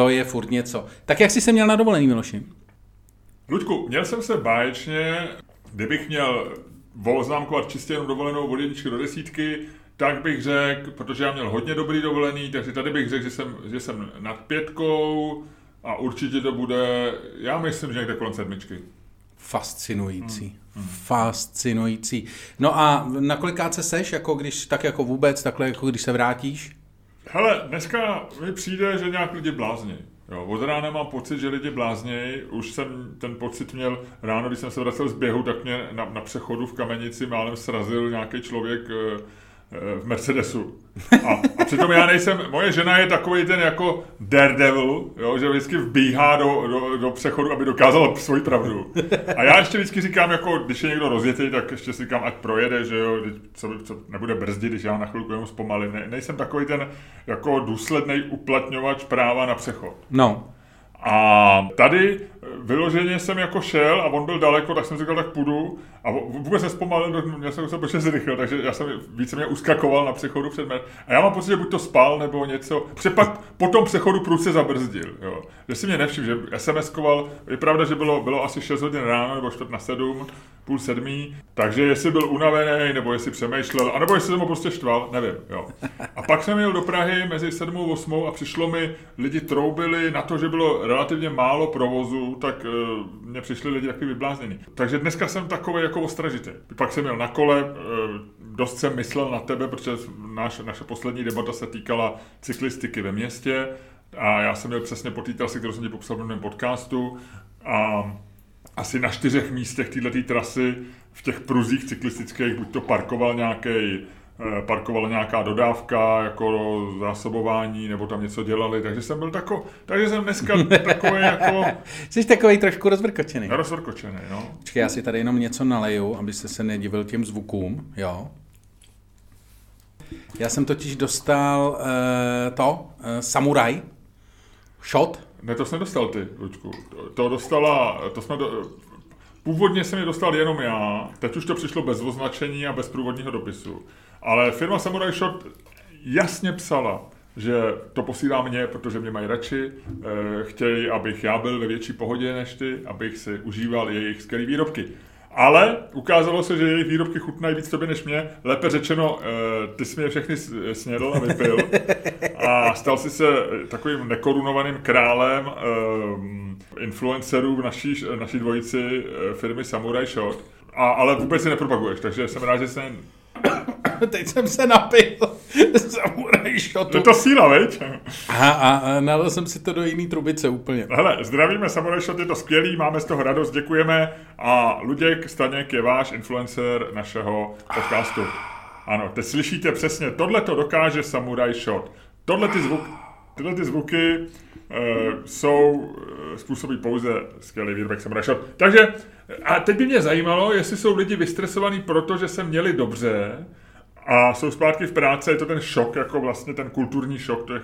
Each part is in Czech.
To je furt něco. Tak jak jsi se měl na dovolený, Miloši? Luďku, měl jsem se báječně, kdybych měl oznámkovat čistě jenom dovolenou od jedničky do desítky, tak bych řekl, protože já měl hodně dobrý dovolený, takže tady bych řekl, že jsem, že jsem nad pětkou a určitě to bude, já myslím, že někde kolem sedmičky. Fascinující. Hmm. Hmm. Fascinující. No a na kolikáce seš, jako když, tak jako vůbec, takhle jako když se vrátíš? Hele, dneska mi přijde, že nějak lidi blázní. Jo, od rána mám pocit, že lidi bláznějí. Už jsem ten pocit měl ráno, když jsem se vracel z běhu, tak mě na, na přechodu v Kamenici málem srazil nějaký člověk eh, v Mercedesu. A, a přitom já nejsem, moje žena je takový ten jako daredevil, jo, že vždycky vbíhá do, do, do přechodu, aby dokázala svoji pravdu. A já ještě vždycky říkám, jako když je někdo rozjetý, tak ještě si říkám, ať projede, že jo, co, co nebude brzdit, když já na chvilku jenom zpomalím. Ne, nejsem takový ten jako důsledný uplatňovač práva na přechod. No. A tady vyloženě jsem jako šel a on byl daleko, tak jsem říkal, tak půjdu. A vůbec nespomalil, měl jsem se protože zrychlil, takže já jsem více mě uskakoval na přechodu před mě. A já mám pocit, že buď to spal, nebo něco. Protože pak po tom přechodu průce zabrzdil. Jo. Že si mě nevšiml, že SMS-koval. Je pravda, že bylo, bylo asi 6 hodin ráno, nebo 4 na 7, půl sedmý. Takže jestli byl unavený, nebo jestli přemýšlel, anebo jestli jsem ho prostě štval, nevím. Jo. A pak jsem jel do Prahy mezi 7 a 8 a přišlo mi, lidi troubili na to, že bylo relativně málo provozu, tak uh, mě přišli lidi takový vybláznění. Takže dneska jsem takový jako ostražitý. Pak jsem měl na kole, uh, dost jsem myslel na tebe, protože naš, naše poslední debata se týkala cyklistiky ve městě a já jsem měl přesně po té trase, kterou jsem ti popsal v mém podcastu a asi na čtyřech místech této trasy v těch pruzích cyklistických buď to parkoval nějaký Eh, parkovala nějaká dodávka, jako zásobování, nebo tam něco dělali, takže jsem byl tako, takže jsem dneska takový jako... Jsi takový trošku rozvrkočený. Rozvrkočený, no. Počkej, já si tady jenom něco naleju, aby se se nedivil těm zvukům, jo. Já jsem totiž dostal uh, to, uh, Samurai, shot. Ne, to jsem dostal ty, Lučku. To, to dostala, to jsme do, Původně jsem je dostal jenom já, teď už to přišlo bez označení a bez průvodního dopisu. Ale firma Samurai Shop jasně psala, že to posílá mě, protože mě mají radši, eh, chtějí, abych já byl ve větší pohodě než ty, abych si užíval jejich skvělé výrobky. Ale ukázalo se, že jejich výrobky chutnají víc tobě než mě. Lépe řečeno, eh, ty jsi mě všechny snědl a vypil. A stal si se takovým nekorunovaným králem eh, influencerů v naší, naší dvojici firmy Samurai Shot. A, ale vůbec si nepropaguješ, takže jsem rád, že jsem Teď jsem se napil samuraj shotu. Je to síla, veď? A, a, a nalil jsem si to do jiný trubice úplně. Hele, zdravíme samuraj shot, je to skvělý, máme z toho radost, děkujeme. A Luděk Staněk je váš influencer našeho podcastu. Ano, teď slyšíte přesně, tohle to dokáže samuraj shot. Tohle ty, zvuk, tyhle ty zvuky uh, jsou, uh, způsobí pouze skvělý výrobek samuraj shot. Takže a teď by mě zajímalo, jestli jsou lidi vystresovaní proto, že se měli dobře a jsou zpátky v práci, je to ten šok, jako vlastně ten kulturní šok, to je,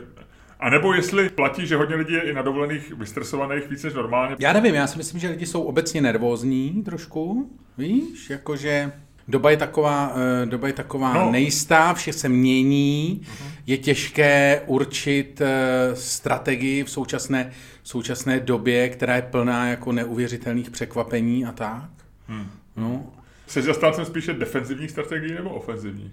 a nebo jestli platí, že hodně lidí je i na dovolených vystresovaných víc než normálně? Já nevím, já si myslím, že lidi jsou obecně nervózní trošku, víš, jakože doba je taková, eh, doba je taková no. nejistá, vše se mění, uh-huh. Je těžké určit eh, strategii v současné, v současné době, která je plná jako neuvěřitelných překvapení a tak. Hmm. No. Jsi zastáncem spíše defenzivních strategií nebo ofenzivních?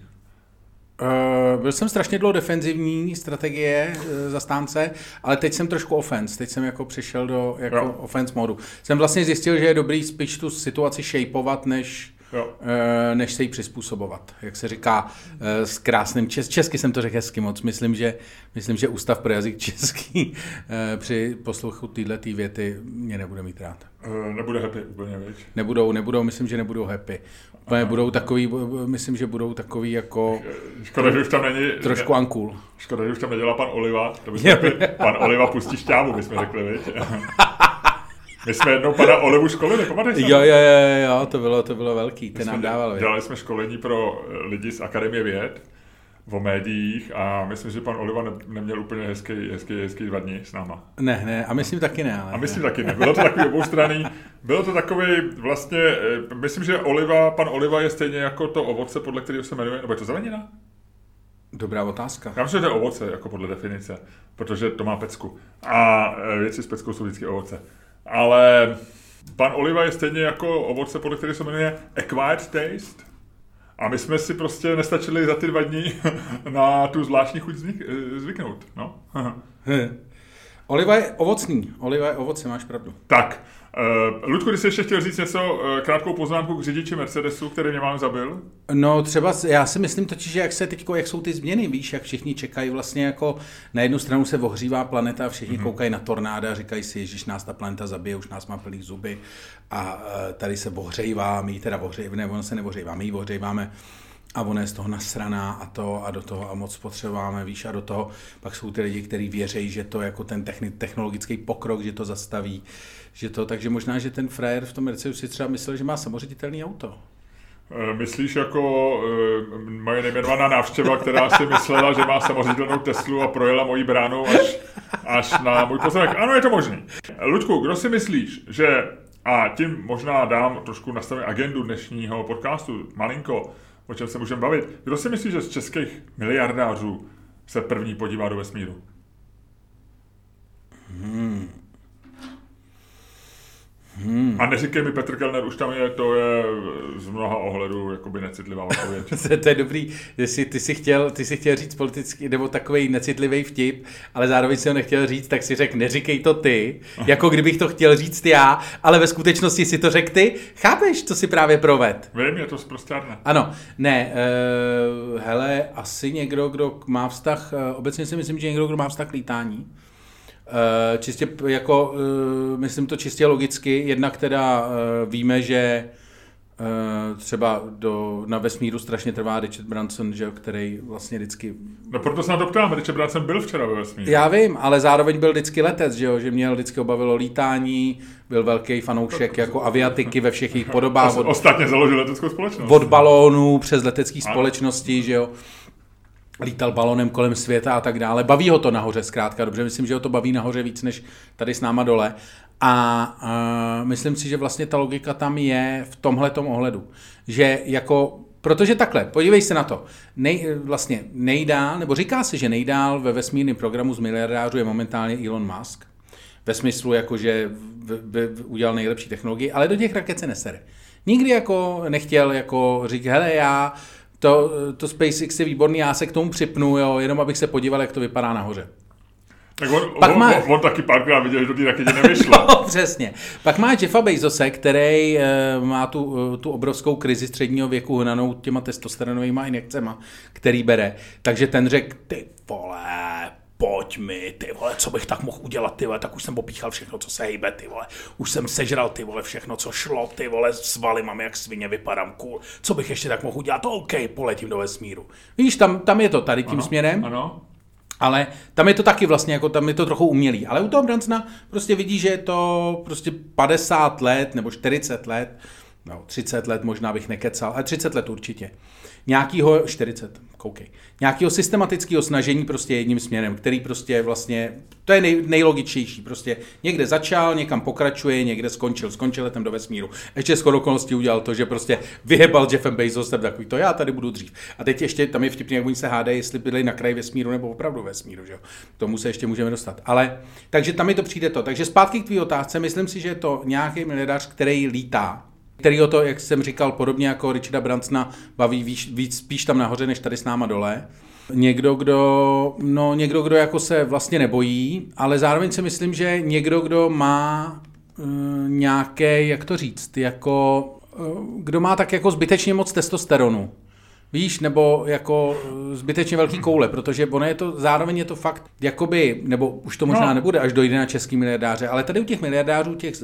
Uh, byl jsem strašně dlouho defenzivní strategie uh, zastánce, ale teď jsem trošku offense. Teď jsem jako přišel do jako no. offense modu. Jsem vlastně zjistil, že je dobrý spíš tu situaci shapeovat, než Jo. Eh, než se jí přizpůsobovat. Jak se říká eh, s krásným čes, česky jsem to řekl hezky moc. Myslím, že, myslím, že Ústav pro jazyk český eh, při posluchu této věty mě nebude mít rád. Nebude happy úplně, víš? Nebudou, nebudou, myslím, že nebudou happy. Úplně budou takový, myslím, že budou takový jako... Škoda, že už tam není... Trošku ankul. Škoda, že už tam nedělá pan Oliva. To by pan Oliva pustí šťávu, bychom řekli, víš? My jsme jednou pana Olevu školili, pamatuješ? Jo, jo, jo, jo, to bylo, to bylo velký, ten nám dával. Dělali jsme školení pro eh, lidi z Akademie věd o médiích a myslím, že pan Oliva ne, neměl úplně hezký, hezký, hezký dva dny s náma. Ne, ne, a myslím taky ne. Ale a myslím ne. taky ne. Bylo to takový oboustranný, bylo to takový vlastně, eh, myslím, že Oliva, pan Oliva je stejně jako to ovoce, podle kterého se jmenuje, nebo je to zelenina? Dobrá otázka. Já myslím, že to je ovoce, jako podle definice, protože to má pecku. A e, věci s peckou jsou vždycky ovoce. Ale pan Oliva je stejně jako ovoce, podle které se jmenuje Acquired Taste. A my jsme si prostě nestačili za ty dva dní na tu zvláštní chuť e, zvyknout. No. Oliva je ovocný. Oliva je ovoce, máš pravdu. Tak, Uh, Ludku, ty jsi ještě chtěl říct něco, uh, krátkou poznámku k řidiči Mercedesu, který mě mám zabil? No třeba, já si myslím totiž, že jak se teď, jak jsou ty změny, víš, jak všichni čekají vlastně jako, na jednu stranu se ohřívá planeta, všichni mm-hmm. koukají na tornáda a říkají si, že nás ta planeta zabije, už nás má plný zuby a uh, tady se ohřejvá, my teda ohřejváme, ne, ono se neohřejvá, my ji ohřejváme a ona je z toho nasraná a to a do toho a moc potřebováme, víš, a do toho pak jsou ty lidi, kteří věří, že to jako ten technologický pokrok, že to zastaví, že to, takže možná, že ten frajer v tom Mercedesu si třeba myslel, že má samoředitelný auto. Eh, myslíš jako uh, moje nejmenovaná návštěva, která si myslela, že má samoředitelnou Teslu a projela moji bránu až, až na můj pozemek? Ano, je to možný. Ludku, kdo si myslíš, že, a tím možná dám trošku nastavit agendu dnešního podcastu, malinko, o čem se můžeme bavit. Kdo si myslí, že z českých miliardářů se první podívá do vesmíru? Hmm. Hmm. A neříkej mi, Petr Kellner, už tam je, to je z mnoha ohledů jakoby necitlivá odpověď. to je dobrý, jestli ty si chtěl, ty si chtěl říct politický, nebo takový necitlivý vtip, ale zároveň si ho nechtěl říct, tak si řekl, neříkej to ty, jako kdybych to chtěl říct já, ale ve skutečnosti si to řekl ty. Chápeš, co si právě proved? Vím, je to zprostárné. Ano, ne, uh, hele, asi někdo, kdo má vztah, uh, obecně si myslím, že někdo, kdo má vztah k lítání, čistě jako, eh, myslím to čistě logicky, jednak teda eh, víme, že třeba do, na vesmíru strašně trvá Richard Branson, že, který vlastně vždycky... No proto se na to ptám, Richard Branson byl včera ve vesmíru. Já vím, ale zároveň byl vždycky letec, že, jo, že měl vždycky obavilo lítání, byl velký fanoušek jako aviatiky ve všech jejich podobách. Od, Ostatně založil leteckou společnost. Od balónů přes letecké společnosti, že jo lítal balonem kolem světa a tak dále. Baví ho to nahoře zkrátka dobře, myslím, že ho to baví nahoře víc než tady s náma dole. A, a myslím si, že vlastně ta logika tam je v tomhle ohledu, že jako Protože takhle, podívej se na to. Nej, vlastně nejdál, nebo říká se, že nejdál ve vesmírném programu z miliardářů je momentálně Elon Musk. Ve smyslu, jako, že v, v, v, udělal nejlepší technologii, ale do těch raket se nesere. Nikdy jako nechtěl jako říct, hele, já to, to SpaceX je výborný, já se k tomu připnu, jo, jenom abych se podíval, jak to vypadá nahoře. Tak on, Pak on, má... on, on taky párkrát viděl, že do té raketě nevyšlo. no, přesně. Pak má Jeffa Bezose, který e, má tu, eh, tu obrovskou krizi středního věku hnanou těma testosteronovými injekcema, který bere. Takže ten řekl, ty vole, pojď mi, ty vole, co bych tak mohl udělat, ty vole, tak už jsem popíchal všechno, co se hejbe, ty vole, už jsem sežral, ty vole, všechno, co šlo, ty vole, svaly mám jak svině, vypadám cool, co bych ještě tak mohl udělat, OK, poletím do vesmíru. Víš, tam, tam je to tady tím ano, směrem. Ano. Ale tam je to taky vlastně, jako tam je to trochu umělý. Ale u toho Brancna prostě vidí, že je to prostě 50 let nebo 40 let, no 30 let možná bych nekecal, ale 30 let určitě nějakýho, 40, koukej, nějakého systematického snažení prostě jedním směrem, který prostě vlastně, to je nej, nejlogičtější, prostě někde začal, někam pokračuje, někde skončil, skončil letem do vesmíru. Ještě s okolností udělal to, že prostě vyhebal Jeffem Bezosem takový to, já tady budu dřív. A teď ještě tam je vtipně, jak oni se hádají, jestli byli na kraji vesmíru nebo opravdu vesmíru, že jo. K tomu se ještě můžeme dostat. Ale, takže tam mi to přijde to. Takže zpátky k tvý otázce, myslím si, že je to nějaký miliardář, který lítá, který o to, jak jsem říkal, podobně jako Richarda Brancna, baví víc, víc spíš tam nahoře, než tady s náma dole. Někdo, kdo, no, někdo, kdo jako se vlastně nebojí, ale zároveň si myslím, že někdo, kdo má uh, nějaké, jak to říct, jako, uh, kdo má tak jako zbytečně moc testosteronu. Víš, nebo jako zbytečně velký koule, protože ono je to, zároveň je to fakt, jakoby, nebo už to možná no. nebude, až dojde na český miliardáře, ale tady u těch miliardářů, těch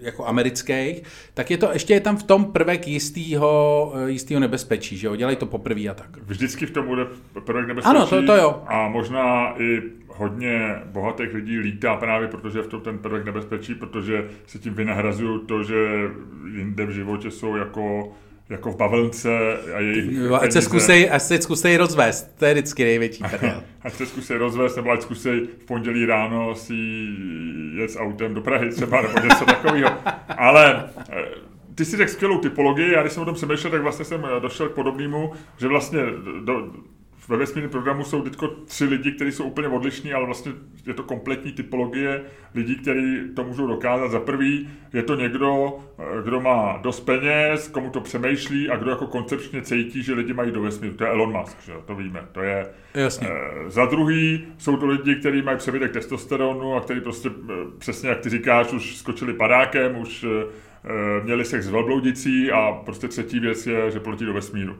jako amerických, tak je to, ještě je tam v tom prvek jistýho, jistýho nebezpečí, že jo, dělají to poprvé a tak. Vždycky v tom bude prvek nebezpečí. Ano, to, to jo. A možná i hodně bohatých lidí lítá právě protože je v tom ten prvek nebezpečí, protože si tím vynahrazují to, že jinde v životě jsou jako jako v bavlnce a jejich jo, ať, se zkusej, ať se zkusej rozvést, to je vždycky největší ať se zkusej rozvést, nebo ať zkusej v pondělí ráno si jet s autem do Prahy třeba, nebo něco takového. Ale eh, ty si řekl skvělou typologii, já když jsem o tom přemýšlel, tak vlastně jsem došel k podobnému, že vlastně do, ve vesmírném programu jsou teď tři lidi, kteří jsou úplně odlišní, ale vlastně je to kompletní typologie lidí, kteří to můžou dokázat. Za prvý je to někdo, eh, kdo má dost peněz, komu to přemýšlí a kdo jako koncepčně cítí, že lidi mají do vesmíru. To je Elon Musk, že? to víme. To je, Jasně. E, za druhý jsou to lidi, kteří mají přebytek testosteronu a kteří prostě e, přesně, jak ty říkáš, už skočili padákem, už e, měli sex s velbloudicí a prostě třetí věc je, že poletí do vesmíru.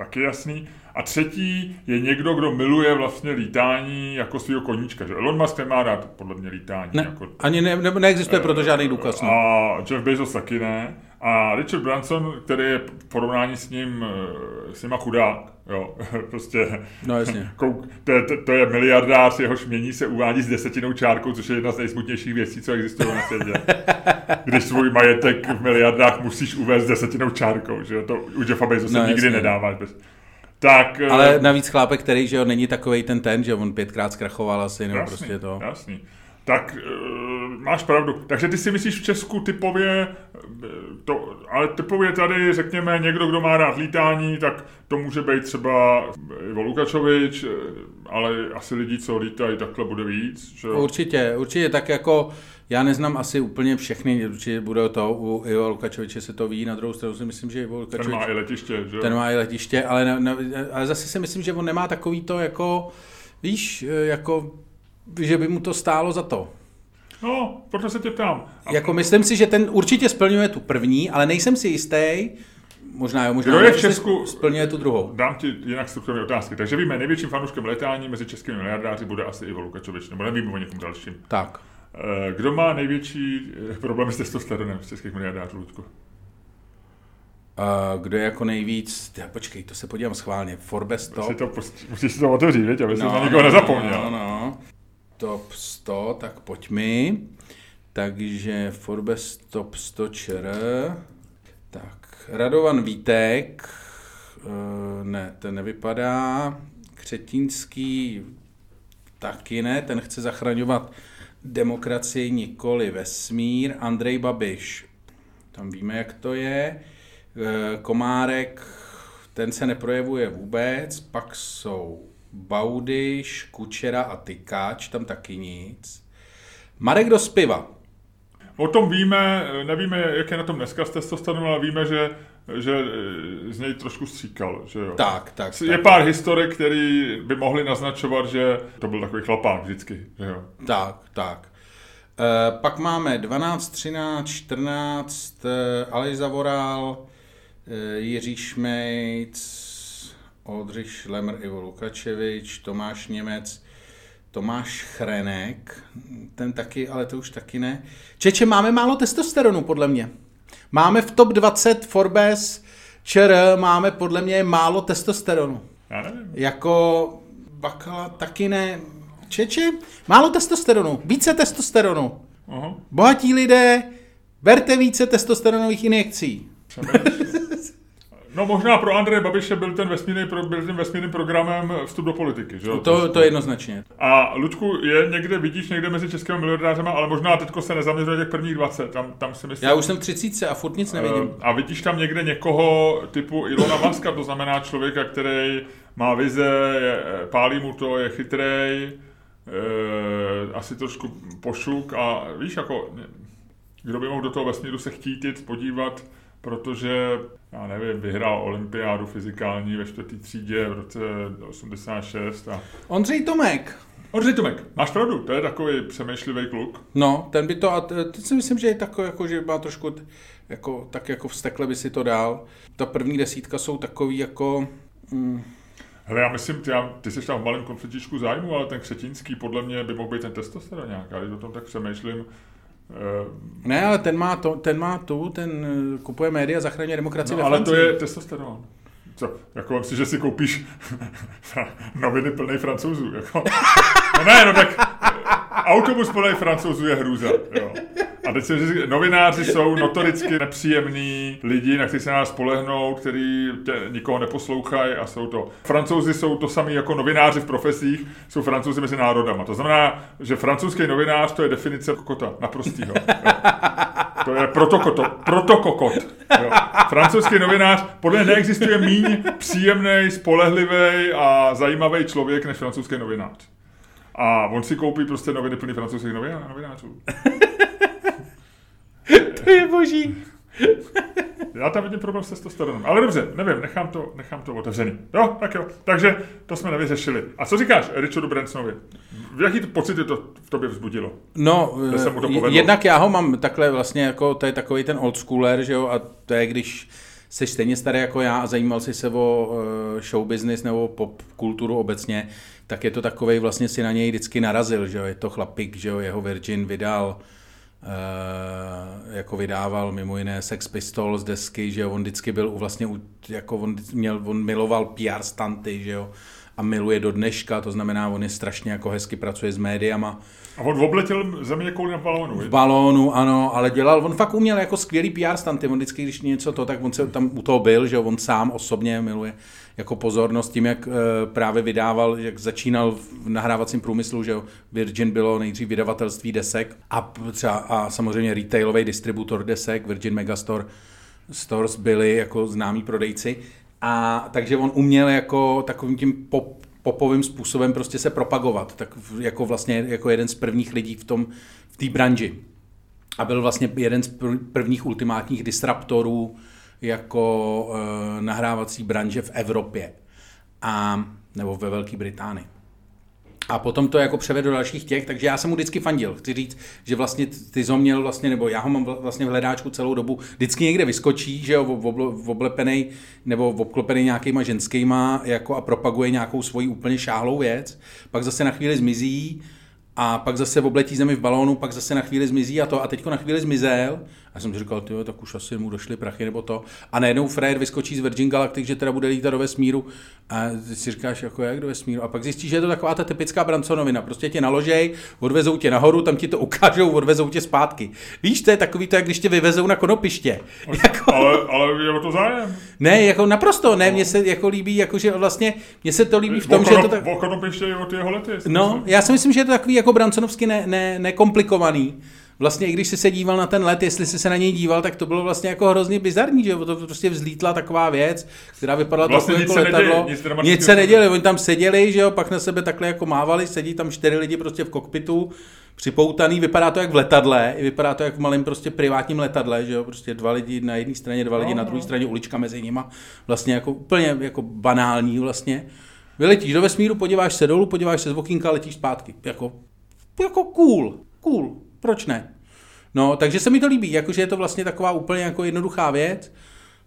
Taky jasný. A třetí je někdo, kdo miluje vlastně lítání jako svého koníčka. Že Elon Musk nemá rád podle mě lítání. Ne, jako, ani ne, ne, neexistuje proto žádný důkaz. No. A Jeff Bezos taky ne. A Richard Branson, který je v porovnání s ním, eh, s nima chudák, jo, prostě, no, jasně. Kouk, to, je, to, to, je miliardář, jehož mění se uvádí s desetinou čárkou, což je jedna z nejsmutnějších věcí, co existují na světě. Když svůj majetek v miliardách musíš uvést s desetinou čárkou, že to u Jeffa Bezosa no, nikdy nedáváš. Bez... Tak, Ale uh, navíc chlápek, který že jo, není takový ten ten, že on pětkrát zkrachoval asi, nebo jasný, prostě to. Jasný. Tak uh, máš pravdu. Takže ty si myslíš v Česku typově, to, ale typově tady, řekněme, někdo, kdo má rád lítání, tak to může být třeba Ivo Lukačovič, ale asi lidí, co lítají, takhle bude víc. Že? Určitě, určitě, tak jako já neznám asi úplně všechny, určitě bude to, u Ivo Lukačoviče se to ví, na druhou stranu si myslím, že Ivo Lukačovič... Ten má i letiště, že? Ten má i letiště, ale, ne, ne, ale zase si myslím, že on nemá takový to jako, víš, jako, že by mu to stálo za to. No, proto se tě ptám. A... Jako myslím si, že ten určitě splňuje tu první, ale nejsem si jistý, možná jo, možná Kdo je v Česku, splňuje tu druhou. Dám ti jinak strukturální otázky. Takže víme, největším fanouškem letání mezi českými miliardáři bude asi Ivo Lukačovič, nebo nevím o někom dalším. Tak. Eh, kdo má největší eh, problémy s testosteronem z českých miliardářů, Ludku? Uh, kdo je jako nejvíc, já, počkej, to se podívám schválně, Forbes. Musíš, to, post, musíš to otevřít, věď, aby no, na někoho no, nezapomněl. No, no. Top 100, tak pojď mi. Takže Forbes top 100 ČR. Tak, Radovan Vítek, uh, ne, ten nevypadá. Křetínský taky ne, ten chce zachraňovat demokracii, nikoli vesmír. Andrej Babiš, tam víme, jak to je. Eh, Komárek, ten se neprojevuje vůbec. Pak jsou Baudyš, Kučera a Tykáč, tam taky nic. Marek do spiva. O tom víme, nevíme, jak je na tom dneska s testosteronem, ale víme, že, že z něj trošku stříkal. Že jo? Tak, tak. Je tak, pár historik, který by mohli naznačovat, že to byl takový chlapák vždycky. Že jo? Tak, tak. E, pak máme 12, 13, 14, e, Aleš Zavoral, e, Jiří Šmejc, Oldřich Šlemr, Ivo Lukačevič, Tomáš Němec, Tomáš Chrenek, ten taky, ale to už taky ne. Čeče, máme málo testosteronu, podle mě. Máme v top 20 Forbes ČR, máme podle mě málo testosteronu. Já nevím. Jako Bakala taky ne. Čeče, málo testosteronu, více testosteronu. Uh-huh. Bohatí lidé, berte více testosteronových injekcí. No možná pro Andreje Babiše byl ten vesmírný, pro, byl tím vesmírným programem vstup do politiky, že jo? To, to jednoznačně. A Ludku, je někde, vidíš někde mezi českými miliardářema, ale možná teďko se nezaměřuje těch prvních 20, tam, tam si myslím. Já už jsem v 30 a furt nic nevidím. Uh, a vidíš tam někde někoho typu Ilona Maska, to znamená člověka, který má vize, je, pálí mu to, je chytrej, uh, asi trošku pošuk a víš, jako kdo by mohl do toho vesmíru se chtít jít, podívat, protože, já nevím, vyhrál olympiádu fyzikální ve čtvrtý třídě v roce 86. A... Ondřej Tomek. Ondřej Tomek, máš pravdu, to je takový přemýšlivý kluk. No, ten by to, a teď si myslím, že je takový, jako, že má trošku, jako, tak jako vztekle by si to dal. Ta první desítka jsou takový jako... Mm, Hele, já myslím, ty, já, ty jsi tam v malém konfliktičku zájmu, ale ten Křetínský podle mě by mohl být ten testosteron nějak. Já když o tom tak přemýšlím, ne, ale ten má, to, ten má tu, ten eh, kupuje média, zachraňuje demokracii no, ale to je testosteron. Co? Jako myslím, že si koupíš noviny plné francouzů. Jako. No ne, no tak autobus plný francouzů je hrůza. Jo. A teď si říct, novináři jsou notoricky nepříjemní lidi, na který se nás spolehnout, který tě, nikoho neposlouchají a jsou to. Francouzi jsou to samý jako novináři v profesích, jsou francouzi mezi národama. To znamená, že francouzský novinář to je definice kokota, naprostýho. To je protokot, protokokot. Jo. Francouzský novinář, podle neexistuje míň příjemný, spolehlivý a zajímavý člověk než francouzský novinář. A on si koupí prostě noviny plný francouzských novinářů. to je boží. Já tam vidím problém s testosteronem. Ale dobře, nevím, nechám to, nechám to otevřený. Jo, tak jo. Takže to jsme nevyřešili. A co říkáš Richardu Bransonovi? V jaký pocity to v tobě vzbudilo? No, se mu to jednak já ho mám takhle vlastně jako, to je takový ten old schooler, že jo, a to je, když jsi stejně starý jako já a zajímal jsi se o eh, show business nebo pop kulturu obecně, tak je to takový vlastně si na něj vždycky narazil, že jo, je to chlapík, že jo, jeho Virgin vydal Uh, jako vydával mimo jiné Sex Pistols desky, že jo, on vždycky byl vlastně, jako on měl, on miloval PR stanty, že jo, a miluje do dneška, to znamená, on je strašně jako hezky pracuje s médiama. A on obletěl země kouli na balónu, V balónu, ano, ale dělal, on fakt uměl jako skvělý PR stanty, on vždycky, když něco to, tak on se tam u toho byl, že on sám osobně miluje jako pozornost tím, jak uh, právě vydával, jak začínal v nahrávacím průmyslu, že Virgin bylo nejdřív vydavatelství desek a, třeba, a samozřejmě retailový distributor desek, Virgin Megastore Stores byli jako známí prodejci. A takže on uměl jako takovým tím pop, popovým způsobem prostě se propagovat, tak jako vlastně jako jeden z prvních lidí v tom, v té branži. A byl vlastně jeden z prvních ultimátních disruptorů jako uh, nahrávací branže v Evropě a nebo ve Velké Británii. A potom to jako převedl do dalších těch, takže já jsem mu vždycky fandil. Chci říct, že vlastně ty měl vlastně, nebo já ho mám vlastně v hledáčku celou dobu, vždycky někde vyskočí, že jo, oblepený nebo obklopený nějakýma ženskýma jako a propaguje nějakou svoji úplně šáhlou věc, pak zase na chvíli zmizí, a pak zase obletí zemi v balónu, pak zase na chvíli zmizí a to a teďko na chvíli zmizel. A jsem si říkal, tyjo, tak už asi mu došly prachy nebo to. A najednou Fred vyskočí z Virgin Galactic, že teda bude lítat do vesmíru. A ty si říkáš, jako jak do vesmíru. A pak zjistíš, že je to taková ta typická branconovina. Prostě tě naložej, odvezou tě nahoru, tam ti to ukážou, odvezou tě zpátky. Víš, to je takový to, jak když tě vyvezou na konopiště. jako... ale, ale je o to zájem. Ne, jako naprosto, ne, mně se jako líbí, jako že vlastně, mně se to líbí v tom, že je to tak... O konopiště je od jeho lety. No, já si myslím, že je to takový jako branconovsky ne, ne, nekomplikovaný vlastně i když jsi se díval na ten let, jestli jsi se na něj díval, tak to bylo vlastně jako hrozně bizarní, že to prostě vzlítla taková věc, která vypadala vlastně jako letadlo. Nic, nic se neděli, oni tam seděli, že jo, pak na sebe takhle jako mávali, sedí tam čtyři lidi prostě v kokpitu, připoutaný, vypadá to jak v letadle, vypadá to jak v malém prostě privátním letadle, že jo, prostě dva lidi na jedné straně, dva lidi no, na druhé no. straně, ulička mezi nimi, vlastně jako úplně jako banální vlastně. Vyletíš do vesmíru, podíváš se dolů, podíváš se z okýnka, letíš zpátky. Jako, jako cool, cool. Proč ne? No, takže se mi to líbí, jakože je to vlastně taková úplně jako jednoduchá věc.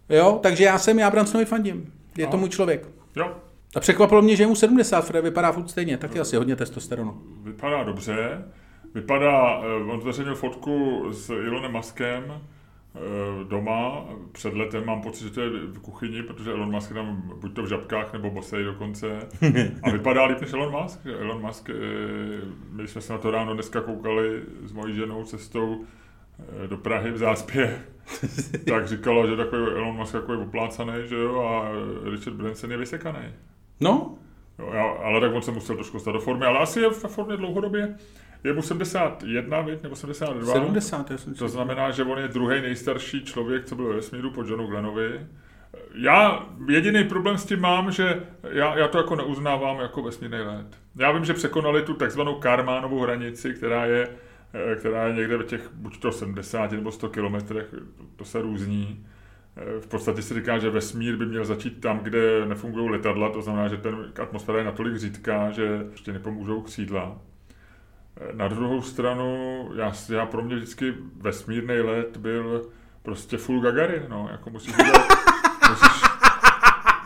Jo, takže já jsem, já Bransonovi fandím. Je no. to můj člověk. Jo. A překvapilo mě, že je mu 70, Fred vypadá furt stejně, taky asi hodně testosteronu. Vypadá dobře. Vypadá, eh, on zveřejnil fotku s Elonem Muskem, Eh, doma. Před letem mám pocit, že to je v kuchyni, protože Elon Musk je tam buď to v žabkách nebo bosej dokonce. A vypadá líp než Elon Musk. Elon Musk, eh, my jsme se na to ráno dneska koukali s mojí ženou cestou eh, do Prahy v záspě. tak říkala, že takový Elon Musk jako je oplácaný, že jo, a Richard Branson je vysekaný. No. Jo, ale tak on se musel trošku stát do formy, ale asi je v formě dlouhodobě. Je mu 71, víc, nebo 72. 70, já To znamená, že on je druhý nejstarší člověk, co byl ve vesmíru po Johnu Glennovi. Já jediný problém s tím mám, že já, já to jako neuznávám jako vesmírný let. Já vím, že překonali tu takzvanou Karmánovou hranici, která je, eh, která je někde v těch buď to 70 nebo 100 kilometrech, to, to se různí. Eh, v podstatě se říká, že vesmír by měl začít tam, kde nefungují letadla, to znamená, že ten atmosféra je natolik řídká, že ještě nepomůžou křídla. Na druhou stranu, já, já pro mě vždycky vesmírný let byl prostě full Gagarin, no, jako musíš udělat, musíš,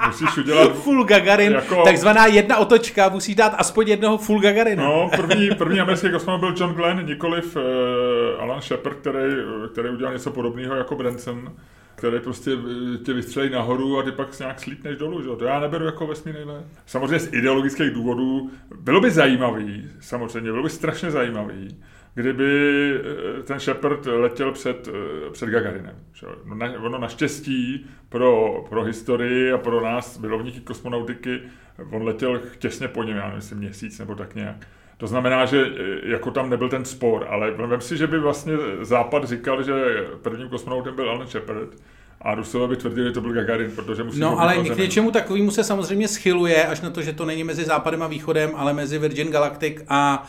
musíš udělat... Full Gagarin, jako, takzvaná jedna otočka, musíš dát aspoň jednoho full Gagarina. No, první, první americký kosmonaut byl John Glenn, nikoliv uh, Alan Shepard, který, který udělal něco podobného jako Branson které prostě eh, tě vystřelí nahoru a ty pak nějak slítneš dolů. Že? To já neberu jako vesmírný let. Samozřejmě z ideologických důvodů bylo by zajímavý, samozřejmě, bylo by strašně zajímavý, kdyby eh, ten Shepard letěl před, eh, před Gagarinem. No, na, ono naštěstí pro, pro historii a pro nás, milovníky kosmonautiky, on letěl těsně po něm, já nevím, měsíc nebo tak nějak. To znamená, že e, jako tam nebyl ten spor, ale vem si, že by vlastně Západ říkal, že prvním kosmonautem byl Alan Shepard, a Rusové by tvrdili, že to byl Gagarin, protože musí No, ale k něčemu takovému se samozřejmě schyluje, až na to, že to není mezi Západem a Východem, ale mezi Virgin Galactic a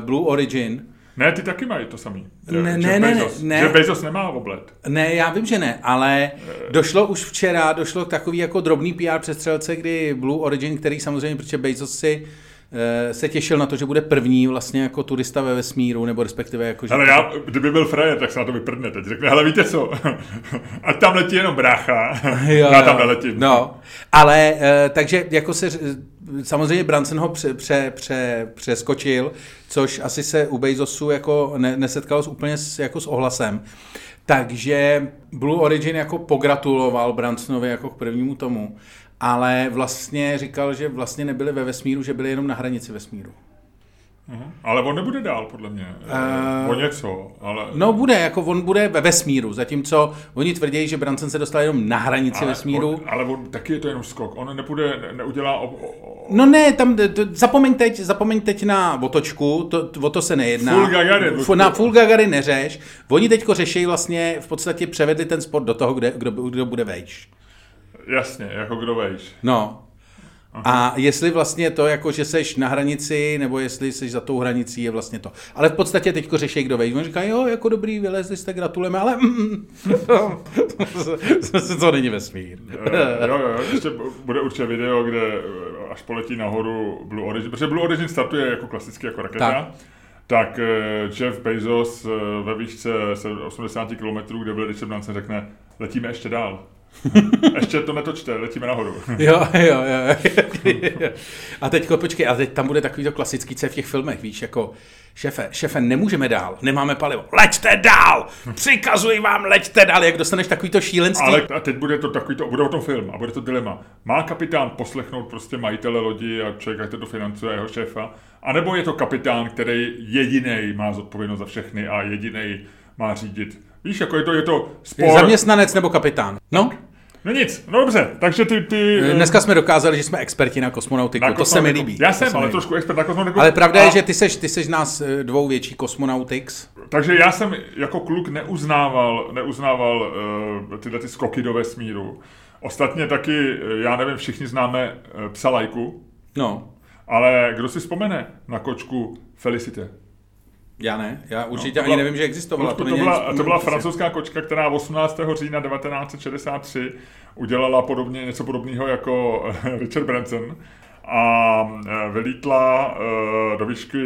uh, Blue Origin. Ne, ty taky mají to samý. Ne, ne, ne, Bezos, ne. Že Bezos nemá oblet. Ne, já vím, že ne, ale došlo už včera, došlo k takový jako drobný PR přestřelce, kdy Blue Origin, který samozřejmě, protože Bezos si eh, se těšil na to, že bude první vlastně jako turista ve vesmíru, nebo respektive jako, že... Ale já, kdyby byl frajer, tak se na to vyprdne teď. Řekne, hele, víte co, ať tam letí jenom brácha, Jo, já tam neletím. No, ale eh, takže jako se, ř- samozřejmě Branson ho pře, pře, pře, přeskočil, což asi se u Bezosu jako ne, nesetkalo s úplně s, jako s ohlasem. Takže Blue Origin jako pogratuloval Bransonovi jako k prvnímu tomu, ale vlastně říkal, že vlastně nebyli ve vesmíru, že byli jenom na hranici vesmíru. Mhm. Ale on nebude dál, podle mě. Uh, o něco, ale... No bude, jako on bude ve vesmíru, zatímco oni tvrdí, že Branson se dostal jenom na hranici ale vesmíru. On, ale on, taky je to jenom skok. On nebude, ne, neudělá... O, o, No ne, tam, to, zapomeň teď, zapomeň teď na otočku, to, o to se nejedná. Full Gagarin. Fu- Na full Gagarin neřeš. Oni teďko řeší vlastně, v podstatě převedli ten sport do toho, kde, kdo, kdo bude vejš. Jasně, jako kdo vejš. No. A jestli vlastně to, jako že seš na hranici, nebo jestli seš za tou hranicí, je vlastně to. Ale v podstatě teďko řeší, kdo vejš. On říká, jo, jako dobrý, vylezli jste, gratulujeme, ale mm, to není vesmír. Eh, jo, jo, jo, ještě bude určitě video, kde eh, až poletí nahoru Blue Origin, protože Blue Origin startuje jako klasicky jako raketa, Tak. tak, eh, Jeff Bezos ve výšce se 80 km, kde byl Richard Branson, řekne, letíme ještě dál. ještě to netočte, letíme nahoru. Jo, jo, jo. A teď, počkej, a teď tam bude takový to klasický, co je v těch filmech, víš, jako šefe, šefe, nemůžeme dál, nemáme palivo, leďte dál, přikazuji vám, leďte dál, jak dostaneš takový to šílenství. Ale a teď bude to takový to, bude o tom film a bude to dilema. Má kapitán poslechnout prostě majitele lodi a člověka, který to financuje, jeho šéfa, anebo je to kapitán, který jediný má zodpovědnost za všechny a jediný má řídit. Víš, jako je to, je to spor. Zaměstnanec nebo kapitán. No, No nic, no dobře, takže ty... ty dneska jsme dokázali, že jsme experti na kosmonautiku, na to se mi líbí. Já jsem, ale líbí. trošku expert na kosmonautu. Ale pravda A- je, že ty seš, ty seš nás eh, dvou větší kosmonautix. Takže já jsem jako kluk neuznával, neuznával uh, tyhle ty skoky do vesmíru. Ostatně taky, eh, já nevím, všichni známe uh, psa Lajku, No, ale kdo si vzpomene na kočku Felicite? Já ne, já určitě to ani byla- nevím, že existovala. To, to, není byla, to byla francouzská kočka, která 18. října 1963 udělala podobně, něco podobného jako eh, Richard Branson a eh, vylítla eh, do výšky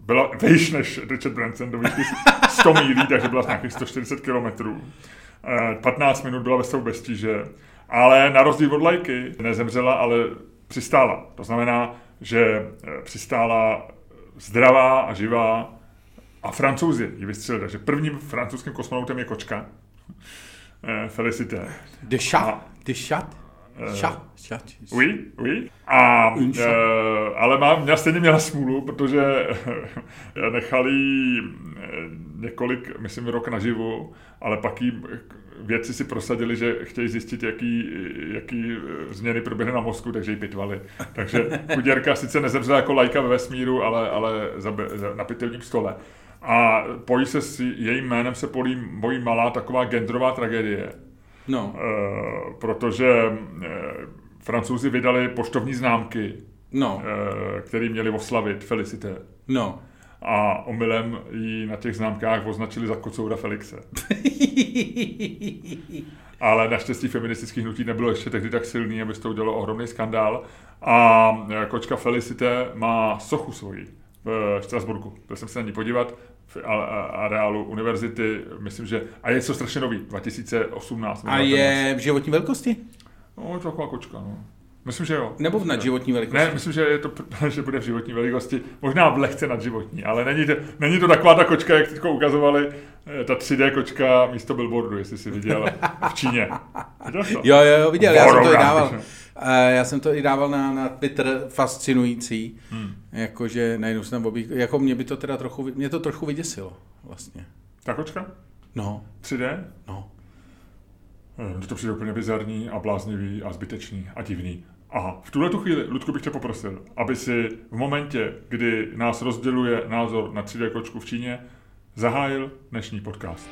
byla vejš než Richard Branson do výšky 100 mílí, takže byla z nějakých 140 kilometrů. Eh, 15 minut byla ve stavu bez tíže, ale na rozdíl od lajky nezemřela, ale přistála. To znamená, že přistála zdravá a živá a francouzi ji vystřelili. Takže prvním francouzským kosmonautem je kočka. Eh, Felicité. De chat, chat, chat, chat. Oui, oui. A, e, ale má, měla stejně měla smůlu, protože nechali eh, několik, myslím, rok naživu, ale pak jí vědci si prosadili, že chtějí zjistit, jaký, jaký eh, změny proběhly na mozku, takže ji pitvali. Takže chuděrka sice nezemřela jako lajka ve vesmíru, ale, ale za, be- za, na pitelním stole. A pojí se s jejím jménem se polí mojí malá taková genderová tragédie. No, Eh, protože eh, francouzi vydali poštovní známky, no, eh, které měli oslavit Felicité. no. A omylem ji na těch známkách označili za kocoura Felixe. Ale naštěstí feministický hnutí nebylo ještě tehdy tak silný, aby to udělalo ohromný skandál. A kočka Felicité má sochu svoji v Štrasburku. Byl jsem se na ní podívat v areálu univerzity, myslím, že... A je to strašně nový, 2018. A je v životní velikosti? No, je to taková kočka, no. Myslím, že jo. Nebo v nadživotní velikosti? Ne, myslím, že, je to, že bude v životní velikosti, možná v lehce nadživotní, ale není to, není to taková ta kočka, jak teď ukazovali, eh, ta 3D kočka místo billboardu, jestli si viděl v Číně. Viděl jsi to? Jo, jo, viděl, já jsem to i dával. Eh, Já jsem to i dával na, na Twitter, fascinující. Hmm. Jakože najednou jsem obí... Jako mě by to teda trochu, mě to trochu vyděsilo vlastně. Ta kočka? No, 3D? no. Eh, Mně to přijde úplně bizarní a bláznivý a zbytečný a divný. A v tuhle tu chvíli, Ludku, bych tě poprosil, aby si v momentě, kdy nás rozděluje názor na 3D kočku v Číně, zahájil dnešní podcast.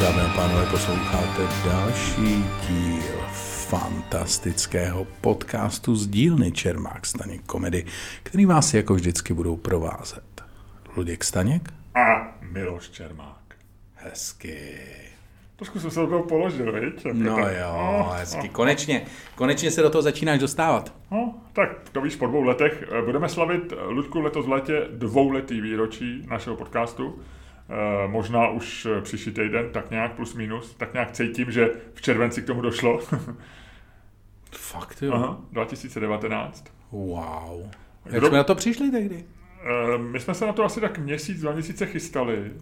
Dámy a pánové, posloucháte další díl fantastického podcastu z dílny Čermák Staněk Komedy, který vás jako vždycky budou provázet. Luděk Staněk a Miloš Čermák. Hezky. Trošku jsem se do toho položil, viď? Jako no tak, jo, oh, hezky. Oh, konečně, konečně se do toho začínáš dostávat. No, tak to víš, po dvou letech budeme slavit, Ludku, letos v létě dvouletý výročí našeho podcastu. Eh, možná už eh, příští týden, tak nějak plus minus, tak nějak cítím, že v červenci k tomu došlo. Fakt jo? Aha, 2019. Wow. Jak Kdo... jsme na to přišli tehdy? Eh, my jsme se na to asi tak měsíc, dva měsíce chystali.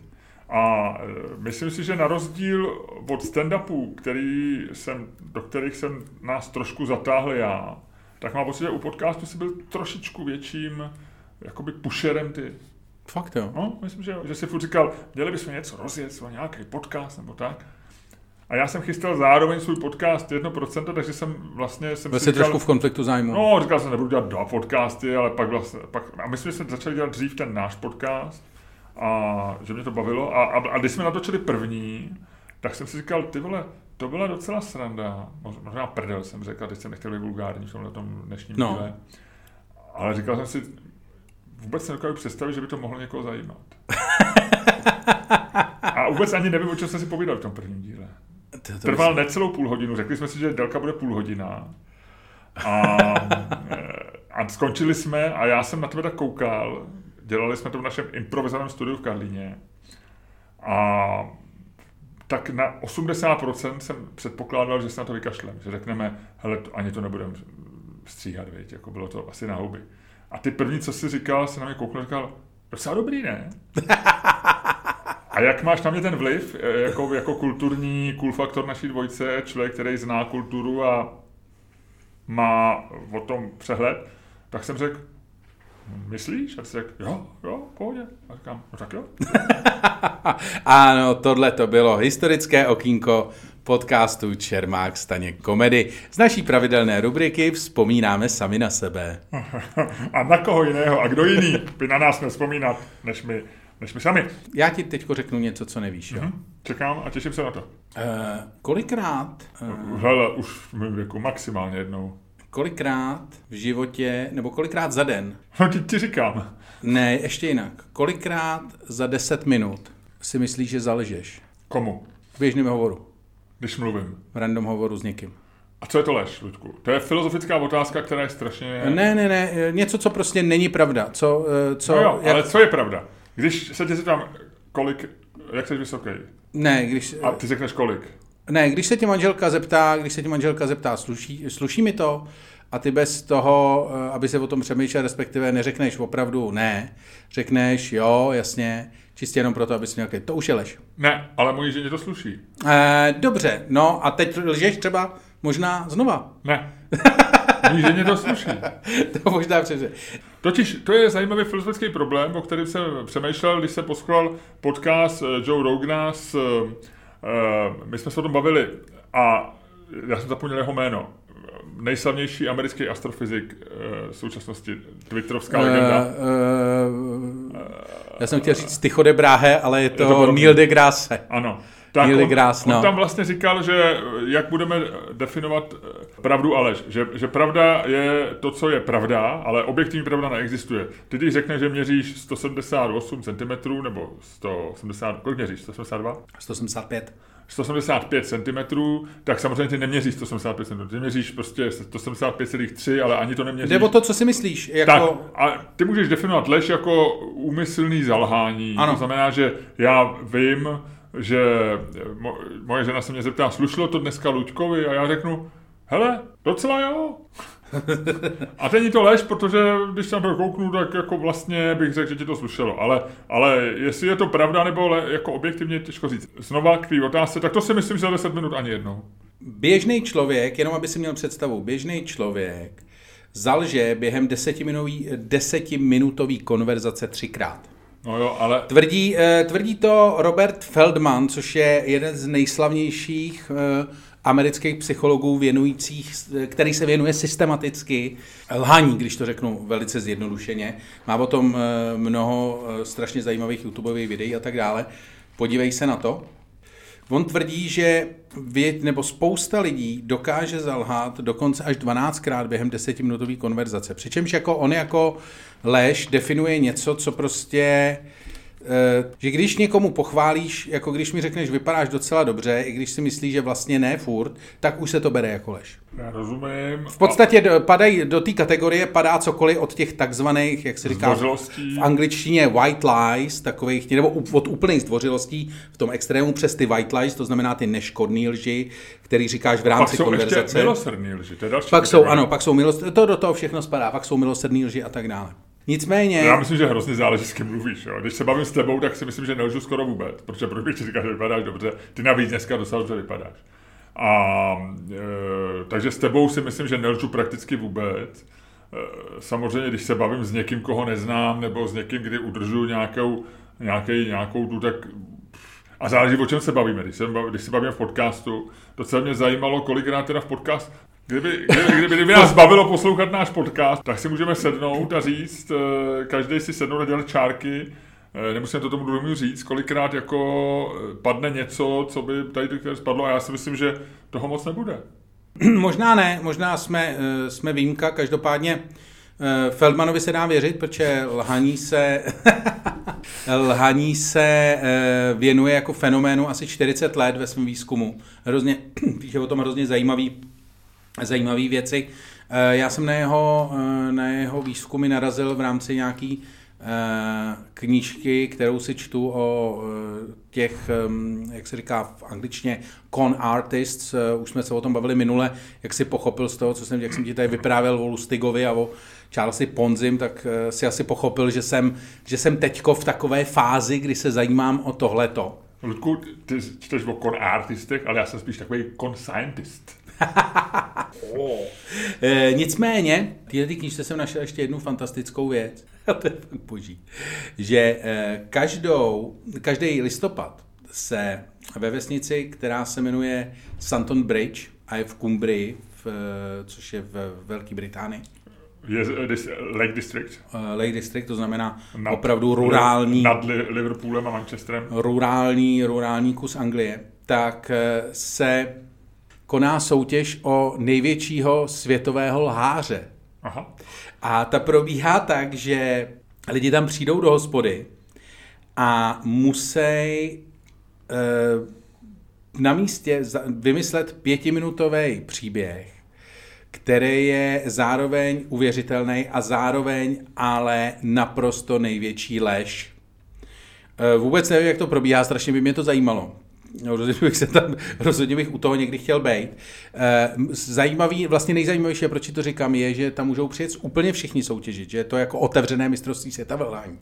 A myslím si, že na rozdíl od stand-upů, který jsem, do kterých jsem nás trošku zatáhl já, tak mám pocit, že u podcastu si byl trošičku větším jakoby pusherem ty. Fakt jo? No, myslím, že, že si furt říkal, měli bychom něco rozjet, nějaký podcast nebo tak. A já jsem chystal zároveň svůj podcast 1%, takže jsem vlastně... Jsem Byl jsi trošku v konfliktu zájmu. No, říkal jsem, nebudu dělat dva podcasty, ale pak vlastně... Pak, a myslím, že jsme začali dělat dřív ten náš podcast a že mě to bavilo. A, a, a když jsme natočili první, tak jsem si říkal, ty vole, to byla docela sranda. Možná prdel jsem řekl, když jsem nechtěl být vulgární v tomhle tom dnešním no. díle. Ale říkal jsem si, vůbec se nedokážu představit, že by to mohlo někoho zajímat. A vůbec ani nevím, o čem jsem si povídal v tom prvním díle. Trval necelou půl hodinu, řekli jsme si, že délka bude půl hodina. A, a skončili jsme a já jsem na tebe tak koukal, dělali jsme to v našem improvizovaném studiu v Karlíně. A tak na 80% jsem předpokládal, že se na to vykašlem, že řekneme, hele, ani to nebudeme stříhat, věď, jako bylo to asi na houby. A ty první, co jsi říkal, se na mě kouknul a říkal, docela dobrý, ne? A jak máš na mě ten vliv, e, jako, jako kulturní cool faktor naší dvojce, člověk, který zná kulturu a má o tom přehled, tak jsem řekl, myslíš? A ty řekl, jo, jo, pohodě. A říkám, no tak jo. ano, tohle to bylo historické okýnko podcastu Čermák Staně komedy. Z naší pravidelné rubriky Vzpomínáme sami na sebe. A na koho jiného? A kdo jiný by na nás měl vzpomínat, než my, než my sami? Já ti teď řeknu něco, co nevíš. Jo? Mm-hmm. Čekám a těším se na to. Uh, kolikrát... Uh, Hele, už v mém věku maximálně jednou. Kolikrát v životě, nebo kolikrát za den? No, teď ti říkám. Ne, ještě jinak. Kolikrát za 10 minut si myslíš, že zalžeš? Komu? V běžném hovoru. Když mluvím. V random hovoru s někým. A co je to lež, Ludku? To je filozofická otázka, která je strašně... Ne, ne, ne, něco, co prostě není pravda. Co, eh, co, no jo, jak... ale co je pravda? Když se tě zeptám, kolik, jak jsi vysoký? Ne, když... A ty řekneš kolik? Ne, když se tě manželka zeptá, když se tě manželka zeptá, sluší, sluší mi to? A ty bez toho, eh, aby se o tom přemýšlel, respektive neřekneš opravdu ne, řekneš jo, jasně, čistě jenom proto, abys měl to už je lež. Ne, ale mojí ženě to sluší. E, dobře, no a teď lžeš třeba možná znova. Ne. Mojí ženě to sluší. to možná přece. Totiž to je zajímavý filozofický problém, o kterém jsem přemýšlel, když jsem poslouchal podcast eh, Joe Rogana s, uh, my jsme se o tom bavili a já jsem zapomněl jeho jméno nejslavnější americký astrofyzik uh, současnosti, twitterovská uh, legenda. Uh, já jsem chtěl říct Tycho de Brahe, ale je to, je to Neil deGrasse. Ano. Tak Neil on, deGrasse, no. on tam vlastně říkal, že jak budeme definovat pravdu a lež. Že, že pravda je to, co je pravda, ale objektivní pravda neexistuje. Ty když řekneš, že měříš 178 cm nebo 180, kolik měříš? 182? 185. 175 cm, tak samozřejmě ty neměříš 175 cm, ty měříš prostě 175,3, ale ani to neměříš. Jde o to, co si myslíš. Jako... Tak, a ty můžeš definovat lež jako úmyslný zalhání. Ano. To znamená, že já vím, že moje žena se mě zeptá, slušlo to dneska Luďkovi? A já řeknu, hele, docela jo. A není to lež, protože když na to kouknu, tak jako vlastně bych řekl, že ti to slušelo. Ale, ale jestli je to pravda nebo le, jako objektivně těžko říct. Znova k té otázce, tak to si myslím, že za 10 minut ani jednou. Běžný člověk, jenom aby si měl představu, běžný člověk zalže během desetiminutový, desetiminutový konverzace třikrát. No jo, ale... Tvrdí, eh, tvrdí to Robert Feldman, což je jeden z nejslavnějších eh, amerických psychologů věnujících, který se věnuje systematicky lhaní, když to řeknu velice zjednodušeně. Má o tom eh, mnoho strašně zajímavých YouTubeových videí a tak dále. Podívej se na to. On tvrdí, že věd, nebo spousta lidí dokáže zalhat dokonce až 12krát během desetiminutové konverzace. Přičemž jako on jako lež definuje něco, co prostě Eh, že když někomu pochválíš, jako když mi řekneš, vypadáš docela dobře, i když si myslíš, že vlastně ne furt, tak už se to bere jako lež. Já rozumím. V podstatě do, padají do té kategorie padá cokoliv od těch takzvaných, jak se říká v angličtině white lies, takových, nebo od úplných zdvořilostí v tom extrému přes ty white lies, to znamená ty neškodné lži, který říkáš v rámci pak konverzace. Pak jsou milosrdný lži, to je další Pak jsou, ano, pak jsou milosrdný, to do toho všechno spadá, pak jsou milosrdný lži a tak dále. Nicméně... Já myslím, že hrozně záleží, s kým mluvíš. Jo. Když se bavím s tebou, tak si myslím, že nelžu skoro vůbec, protože proč bych ti říkal, že vypadáš dobře, ty navíc dneska docela dobře vypadáš. A, e, takže s tebou si myslím, že nelžu prakticky vůbec. E, samozřejmě, když se bavím s někým, koho neznám, nebo s někým, kdy udržuju nějakou, nějaký, nějakou tu, tak a záleží, o čem se bavíme. Když se, když se bavíme v podcastu, docela mě zajímalo, kolikrát teda v podcast, Kdyby, kdyby, kdyby, nás bavilo poslouchat náš podcast, tak si můžeme sednout a říct, eh, každý si sednout a dělat čárky, eh, nemusíme to tomu druhému říct, kolikrát jako eh, padne něco, co by tady spadlo a já si myslím, že toho moc nebude. Možná ne, možná jsme, jsme výjimka, každopádně Feldmanovi se dá věřit, protože lhaní se, lhaní se věnuje jako fenoménu asi 40 let ve svém výzkumu. Hrozně, píše o tom hrozně zajímavý zajímavé věci. Eh, já jsem na jeho, eh, na jeho výzkumy narazil v rámci nějaký eh, knížky, kterou si čtu o těch, jak se říká v angličtině, con artists. Už jsme se o tom bavili minule, jak si pochopil z toho, co jsem, jak jsem ti tady vyprávěl o Lustigovi a o Charlesi Ponzim, tak si asi pochopil, že jsem, že jsem teďko v takové fázi, kdy se zajímám o tohleto. Ludku, ty čteš o con artistech, ale já jsem spíš takový con scientist. e, nicméně, tyhle ty knižce jsem našel ještě jednu fantastickou věc, a to je fakt boží, že e, každou, každý listopad se ve vesnici, která se jmenuje Santon Bridge a je v Cumbrii, v, což je v Velké Británii, je Lake District. Lake District, to znamená nad, opravdu rurální... Nad Liverpoolem a Manchesterem. Rurální, rurální kus Anglie. Tak se koná soutěž o největšího světového lháře. Aha. A ta probíhá tak, že lidi tam přijdou do hospody a musí e, na místě vymyslet pětiminutový příběh, který je zároveň uvěřitelný a zároveň ale naprosto největší lež. E, vůbec nevím, jak to probíhá, strašně by mě to zajímalo. No, rozhodně bych se tam, rozhodně bych u toho někdy chtěl být. Eh, zajímavý, vlastně nejzajímavější, proč to říkám, je, že tam můžou přijet úplně všichni soutěžit, že je to jako otevřené mistrovství světa velání.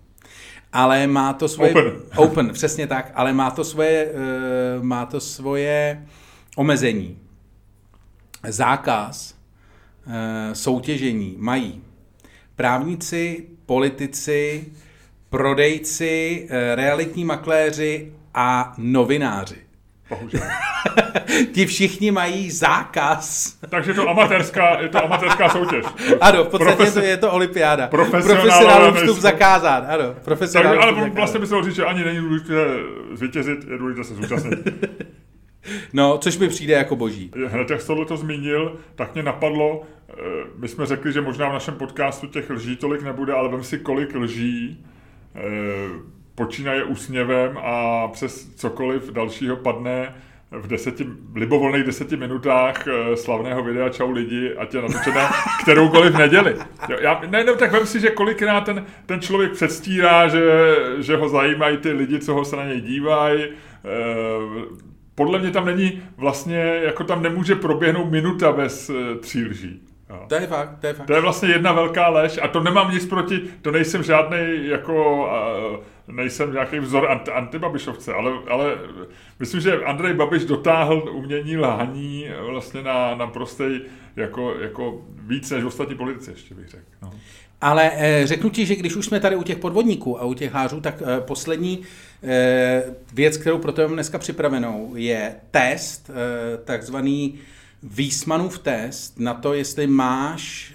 Ale má to svoje... Open. Open, přesně tak, ale má to svoje, eh, má to svoje omezení. Zákaz eh, soutěžení mají právníci, politici, prodejci, realitní makléři a novináři. Bohužel. Ti všichni mají zákaz. Takže to amatérská, je to amatérská soutěž. Ano, v podstatě Profes... to je to olympiáda. Profesionálům vstup zakázán, ano. Takže, ale zakázán. vlastně by se říct, že ani není důležité zvítězit, je důležité se zúčastnit. No, což mi přijde jako boží. Hned jak tohle to zmínil, tak mě napadlo, eh, my jsme řekli, že možná v našem podcastu těch lží tolik nebude, ale vem si, kolik lží eh, počínaje úsměvem a přes cokoliv dalšího padne v deseti, libovolných deseti minutách eh, slavného videa Čau lidi, ať je natočené kteroukoliv neděli. Jo, já, ne, tak vem si, že kolikrát ten, ten člověk předstírá, že, že ho zajímají ty lidi, co ho se na něj dívají. E, podle mě tam není vlastně, jako tam nemůže proběhnout minuta bez e, tří lží. Jo. To je fakt, to je fakt. To je vlastně jedna velká lež a to nemám nic proti, to nejsem žádný jako uh, nejsem nějaký vzor anti, antibabišovce, ale, ale myslím, že Andrej Babiš dotáhl umění lhaní vlastně na, na prostej jako, jako víc než ostatní politici, ještě bych řekl. No. Ale eh, řeknu ti, že když už jsme tady u těch podvodníků a u těch hářů, tak eh, poslední eh, věc, kterou pro tebe dneska připravenou, je test, takzvaný Wiesmanův test na to, jestli máš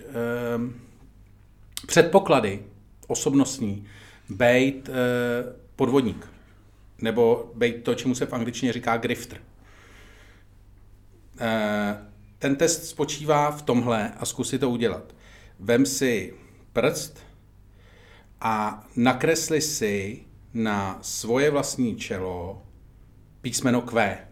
předpoklady osobnostní být eh, podvodník. Nebo být to, čemu se v angličtině říká grifter. Eh, ten test spočívá v tomhle a zkus si to udělat. Vem si prst a nakresli si na svoje vlastní čelo písmeno Q.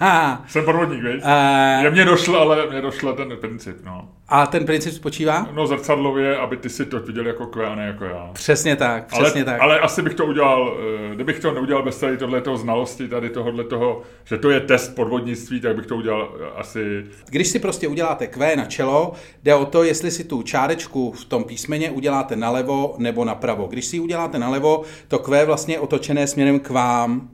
Jsem podvodník, víš? Uh, je mě došlo, ale mě došlo ten princip, no. A ten princip spočívá? No zrcadlově, aby ty si to viděl jako a ne jako já. Přesně tak, přesně ale, tak. Ale asi bych to udělal, eh, kdybych to neudělal bez tady tohleto znalosti, tady tohohle toho, že to je test podvodnictví, tak bych to udělal eh, asi... Když si prostě uděláte Q na čelo, jde o to, jestli si tu čárečku v tom písmeně uděláte nalevo nebo napravo. Když si ji uděláte nalevo, to Q vlastně je otočené směrem k vám,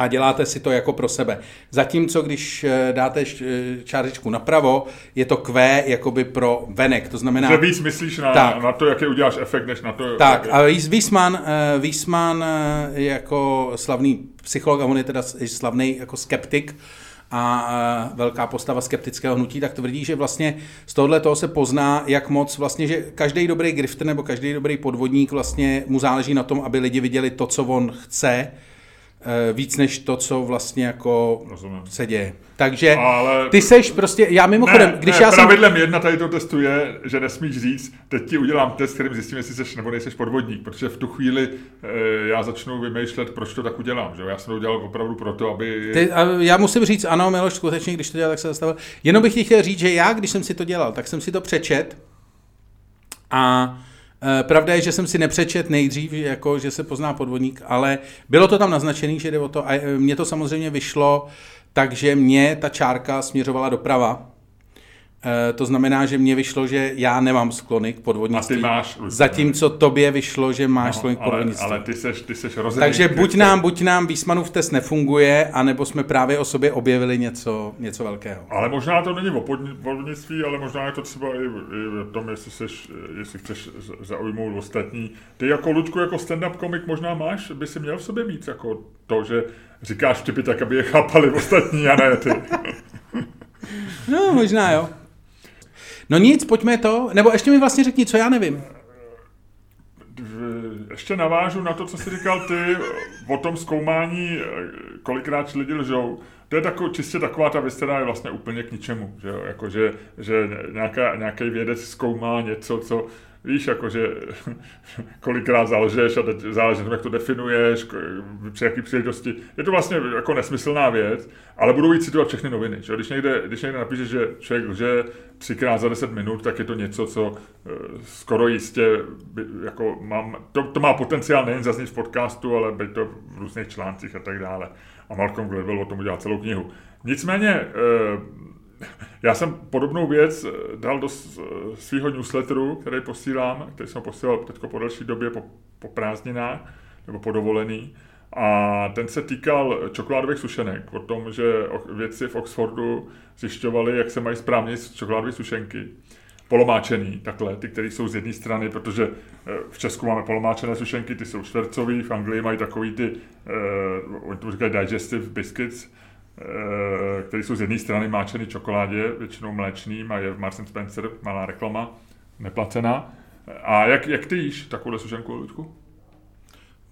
a děláte si to jako pro sebe. Zatímco, když eh, dáte eh, čářičku napravo, je to Q jakoby pro venek, to znamená... Že víc myslíš na, tak, na to, jaký uděláš efekt, než na to... Tak, a Wiesman, eh, Wiesman jako slavný psycholog, a on je teda slavný jako skeptik, a velká postava skeptického hnutí, tak tvrdí, že vlastně z tohohle toho se pozná, jak moc vlastně, že každý dobrý grifter nebo každý dobrý podvodník vlastně mu záleží na tom, aby lidi viděli to, co on chce, Eh, víc než to, co vlastně jako Rozumím. se děje. Takže Ale... ty seš prostě, já mimochodem, ne, když ne, já pravidlem jsem... jedna tady to testu je, že nesmíš říct, teď ti udělám test, kterým zjistím, jestli seš nebo nejseš podvodník, protože v tu chvíli e, já začnu vymýšlet, proč to tak udělám. Že? Já jsem to udělal opravdu proto, aby... Ty, a já musím říct, ano, Miloš, skutečně, když to dělal, tak se zastavil. Jenom bych ti chtěl říct, že já, když jsem si to dělal, tak jsem si to přečet a Eh, pravda je, že jsem si nepřečet nejdřív, jako, že se pozná podvodník, ale bylo to tam naznačené, že jde o to a eh, mně to samozřejmě vyšlo, takže mě ta čárka směřovala doprava, Eh, to znamená, že mě vyšlo, že já nemám sklony k podvodnictví. A ty máš. Zatímco tobě vyšlo, že máš no, sklony k podvodnictví. Ale, ale ty seš, ty seš rozený, Takže buď nám, buď nám Výsmanův test nefunguje, anebo jsme právě o sobě objevili něco, něco velkého. Ale možná to není o podvodnictví, ale možná je to třeba i, i v tom, jestli, seš, jestli chceš zaujmout ostatní. Ty jako Ludku, jako stand-up komik možná máš, by si měl v sobě mít jako to, že říkáš vtipy tak, aby je chápali ostatní a ne ty. no, možná jo. No nic, pojďme to, nebo ještě mi vlastně řekni, co já nevím. Ještě navážu na to, co jsi říkal ty o tom zkoumání, kolikrát lidi lžou. To je tako, čistě taková ta věc, která je vlastně úplně k ničemu. Že, jo? Jako, že, že nějaká, nějaký vědec zkoumá něco, co víš, jakože kolikrát zalžeš a teď záleží jak to definuješ, při jaký příležitosti. Je to vlastně jako nesmyslná věc, ale budou jít citovat všechny noviny. Že? Když, někde, když někde napíše, že člověk lže třikrát za 10 minut, tak je to něco, co eh, skoro jistě by, jako mám, to, to, má potenciál nejen zaznít v podcastu, ale být to v různých článcích a tak dále. A Malcolm Gladwell o tom udělal celou knihu. Nicméně, eh, já jsem podobnou věc eh, dal do eh, svého newsletteru, který posílám, který jsem posílal teď po delší době po, po prázdninách, nebo po dovolený. A ten se týkal čokoládových sušenek, o tom, že vědci v Oxfordu zjišťovali, jak se mají správně čokoládové sušenky. Polomáčený, takhle, ty, které jsou z jedné strany, protože eh, v Česku máme polomáčené sušenky, ty jsou čtvercový, v Anglii mají takový ty, uh, oni to říkají digestive biscuits, Eh, které jsou z jedné strany máčeny čokoládě, většinou mléčným a je v Marks Spencer, malá reklama, neplacená. A jak, jak ty jíš takovou sušenku, Ludku?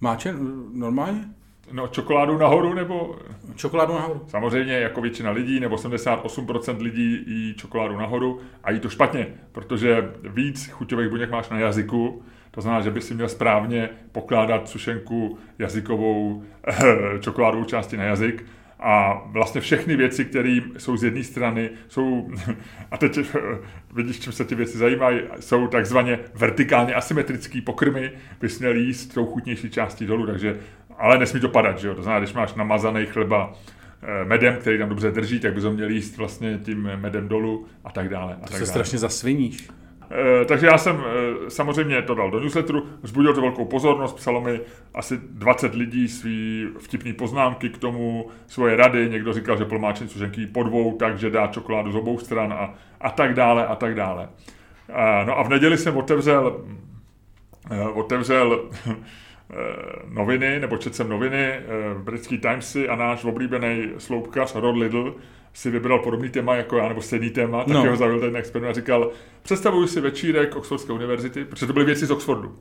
Máčen normálně? No, čokoládu nahoru nebo... Čokoládu nahoru. Samozřejmě jako většina lidí, nebo 78% lidí jí čokoládu nahoru a jí to špatně, protože víc chuťových buněk máš na jazyku, to znamená, že by si měl správně pokládat sušenku jazykovou eh, čokoládovou části na jazyk a vlastně všechny věci, které jsou z jedné strany, jsou, a teď vidíš, čím se ty věci zajímají, jsou takzvaně vertikálně asymetrický pokrmy, bys měl jíst tou chutnější částí dolů, takže, ale nesmí to padat, že jo? To znamená, když máš namazaný chleba eh, medem, který tam dobře drží, tak bys ho měl jíst vlastně tím medem dolů a tak dále. A to tak se dále. strašně zasviníš. E, takže já jsem e, samozřejmě to dal do newsletteru, vzbudil to velkou pozornost, psalo mi asi 20 lidí svý vtipný poznámky k tomu, svoje rady, někdo říkal, že plmáčení po dvou, takže dá čokoládu z obou stran a, a tak dále a tak dále. E, no a v neděli jsem otevřel, otevřel noviny, nebo četl jsem noviny, britský Timesy a náš oblíbený sloupkař Rod Lidl si vybral podobný téma jako já, nebo stejný téma, tak no. ho zavil ten experiment a říkal, představuju si večírek Oxfordské univerzity, protože to byly věci z Oxfordu.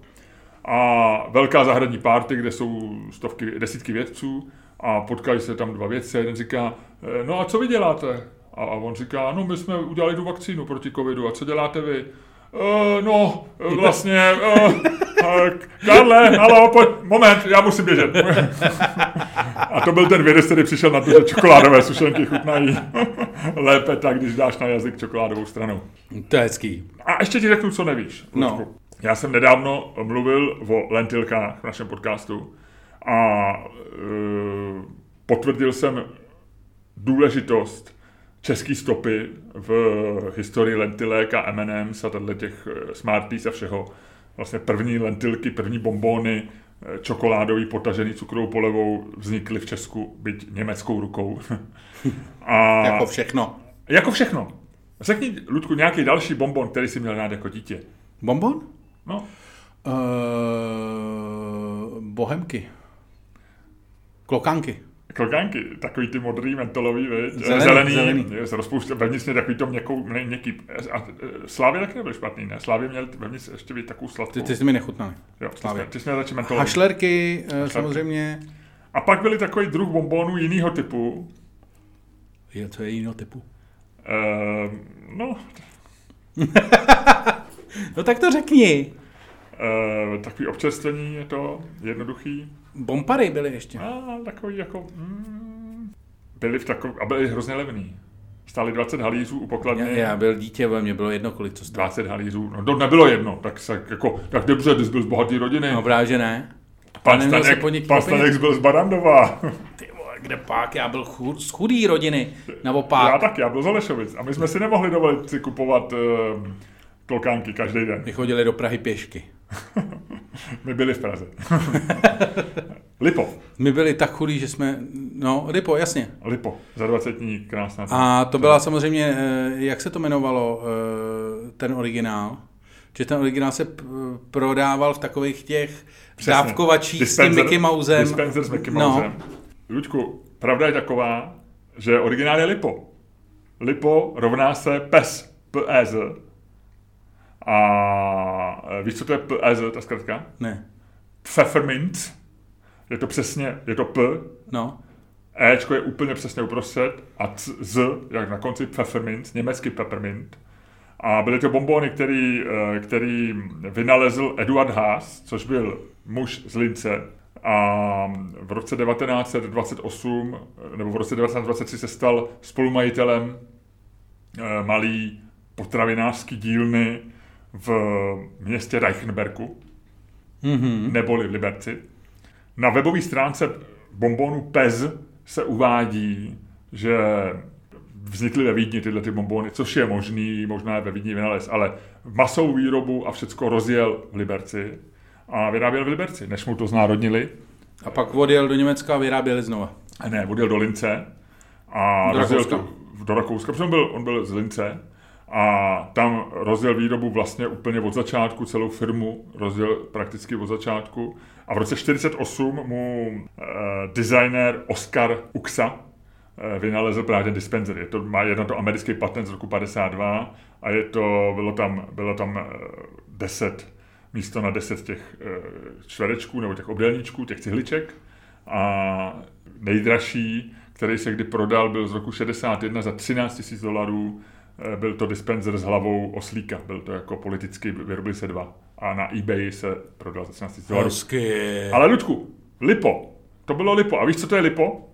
A velká zahradní párty, kde jsou stovky, desítky vědců a potkají se tam dva vědci a jeden říká, eh, no a co vy děláte? A, a on říká, no my jsme udělali tu vakcínu proti covidu a co děláte vy? Uh, no, vlastně, uh, uh, Karle, halo, pojď, moment, já musím běžet. A to byl ten vědec, který přišel na to, že čokoládové sušenky chutnají lépe tak, když dáš na jazyk čokoládovou stranu. To je hezký. A ještě ti řeknu, co nevíš. No. Já jsem nedávno mluvil o lentilkách v našem podcastu a uh, potvrdil jsem důležitost český stopy v historii lentilek a M&M's a tato těch eh, Smarties a všeho. Vlastně první lentilky, první bombóny, eh, čokoládový potažený cukrovou polevou vznikly v Česku, byť německou rukou. a... Jako všechno. Jako všechno. Řekni, Ludku, nějaký další bonbon, který jsi měl rád jako dítě. Bonbon? No. Uh, bohemky. Klokanky. Klokanky, takový ty modrý, mentolový, viď? Zelený, zelený. zelený. S rozpouštěn, vevnitř takový to měkkou, měkký. A Slávě taky nebyl špatný, ne? Slávě měl vevnitř ještě být takovou sladkou. Ty, ty jsi mi nechutnali. Jo, Slávě. Ty, ty jsi měl radši mentolový. Hašlerky, eh, Hašlerky, samozřejmě. A pak byly takový druh bombónů jiného typu. Je, to je jiného typu? Uh, no. no tak to řekni. Uh, takový občerstvení je to jednoduchý. Bompary byly ještě. A takový jako... Mm, byly v takový, a byly hrozně levný. Stály 20 halířů u pokladny. Já, já byl dítě, ve mě bylo jedno, kolik to stálo. 20 halířů, no to nebylo jedno, tak se jako, tak dobře, ty jsi byl z bohaté rodiny. No právě, že ne. Pan, Staněk, pan Staněk byl z Barandova. Ty vole, kde pak, já byl chud, z chudý rodiny, naopak. Já tak, já byl z Olešovic a my jsme si nemohli dovolit si kupovat uh, klokánky každý den. My chodili do Prahy pěšky. My byli v Praze. Lipo. My byli tak chudí, že jsme, no, Lipo, jasně. Lipo, za 20 dní, krásná. A to byla samozřejmě, eh, jak se to jmenovalo, eh, ten originál? Že ten originál se prodával v takových těch Přesně. dávkovačích s tím Mickey Mousem. Dispenser s Mickey no. Mousem. No. Luďku, pravda je taková, že originál je Lipo. Lipo rovná se PES, PEZ, a e, víš, co to je PEZ, ta zkratka? Ne. Pfeffermint. Je to přesně, je to P. No. Ečko je úplně přesně uprostřed a Z, jak na konci Pfeffermint, německý peppermint. A byly to bombony, který, e, který vynalezl Eduard Haas, což byl muž z Lince. A v roce 1928, nebo v roce 1923 se stal spolumajitelem e, malý potravinářský dílny v městě Reichenbergu, mm-hmm. neboli v Liberci. Na webové stránce bombonu PEZ se uvádí, že vznikly ve Vídni tyhle ty bombony, což je možný, možná je ve Vídni vynalez, ale masovou výrobu a všecko rozjel v Liberci a vyráběl v Liberci, než mu to znárodnili. A pak odjel do Německa a vyráběli znova. Ne, odjel do Lince a do Rakouska. To, do Rakouska, protože on byl, on byl z Lince a tam rozjel výrobu vlastně úplně od začátku, celou firmu rozjel prakticky od začátku. A v roce 1948 mu eh, designer Oscar Uxa eh, vynalezl právě ten dispenser. Je to, má jedno to americký patent z roku 52 a je to, bylo tam, bylo tam eh, 10 místo na 10 těch eh, čtverečků nebo těch obdelníčků, těch cihliček. A nejdražší, který se kdy prodal, byl z roku 61 za 13 000 dolarů Eh, byl to dispenser s hlavou oslíka, byl to jako politicky, vyrobili se dva. A na eBay se prodal za 13 dolarů. Ale Ludku, Lipo, to bylo Lipo. A víš, co to je Lipo?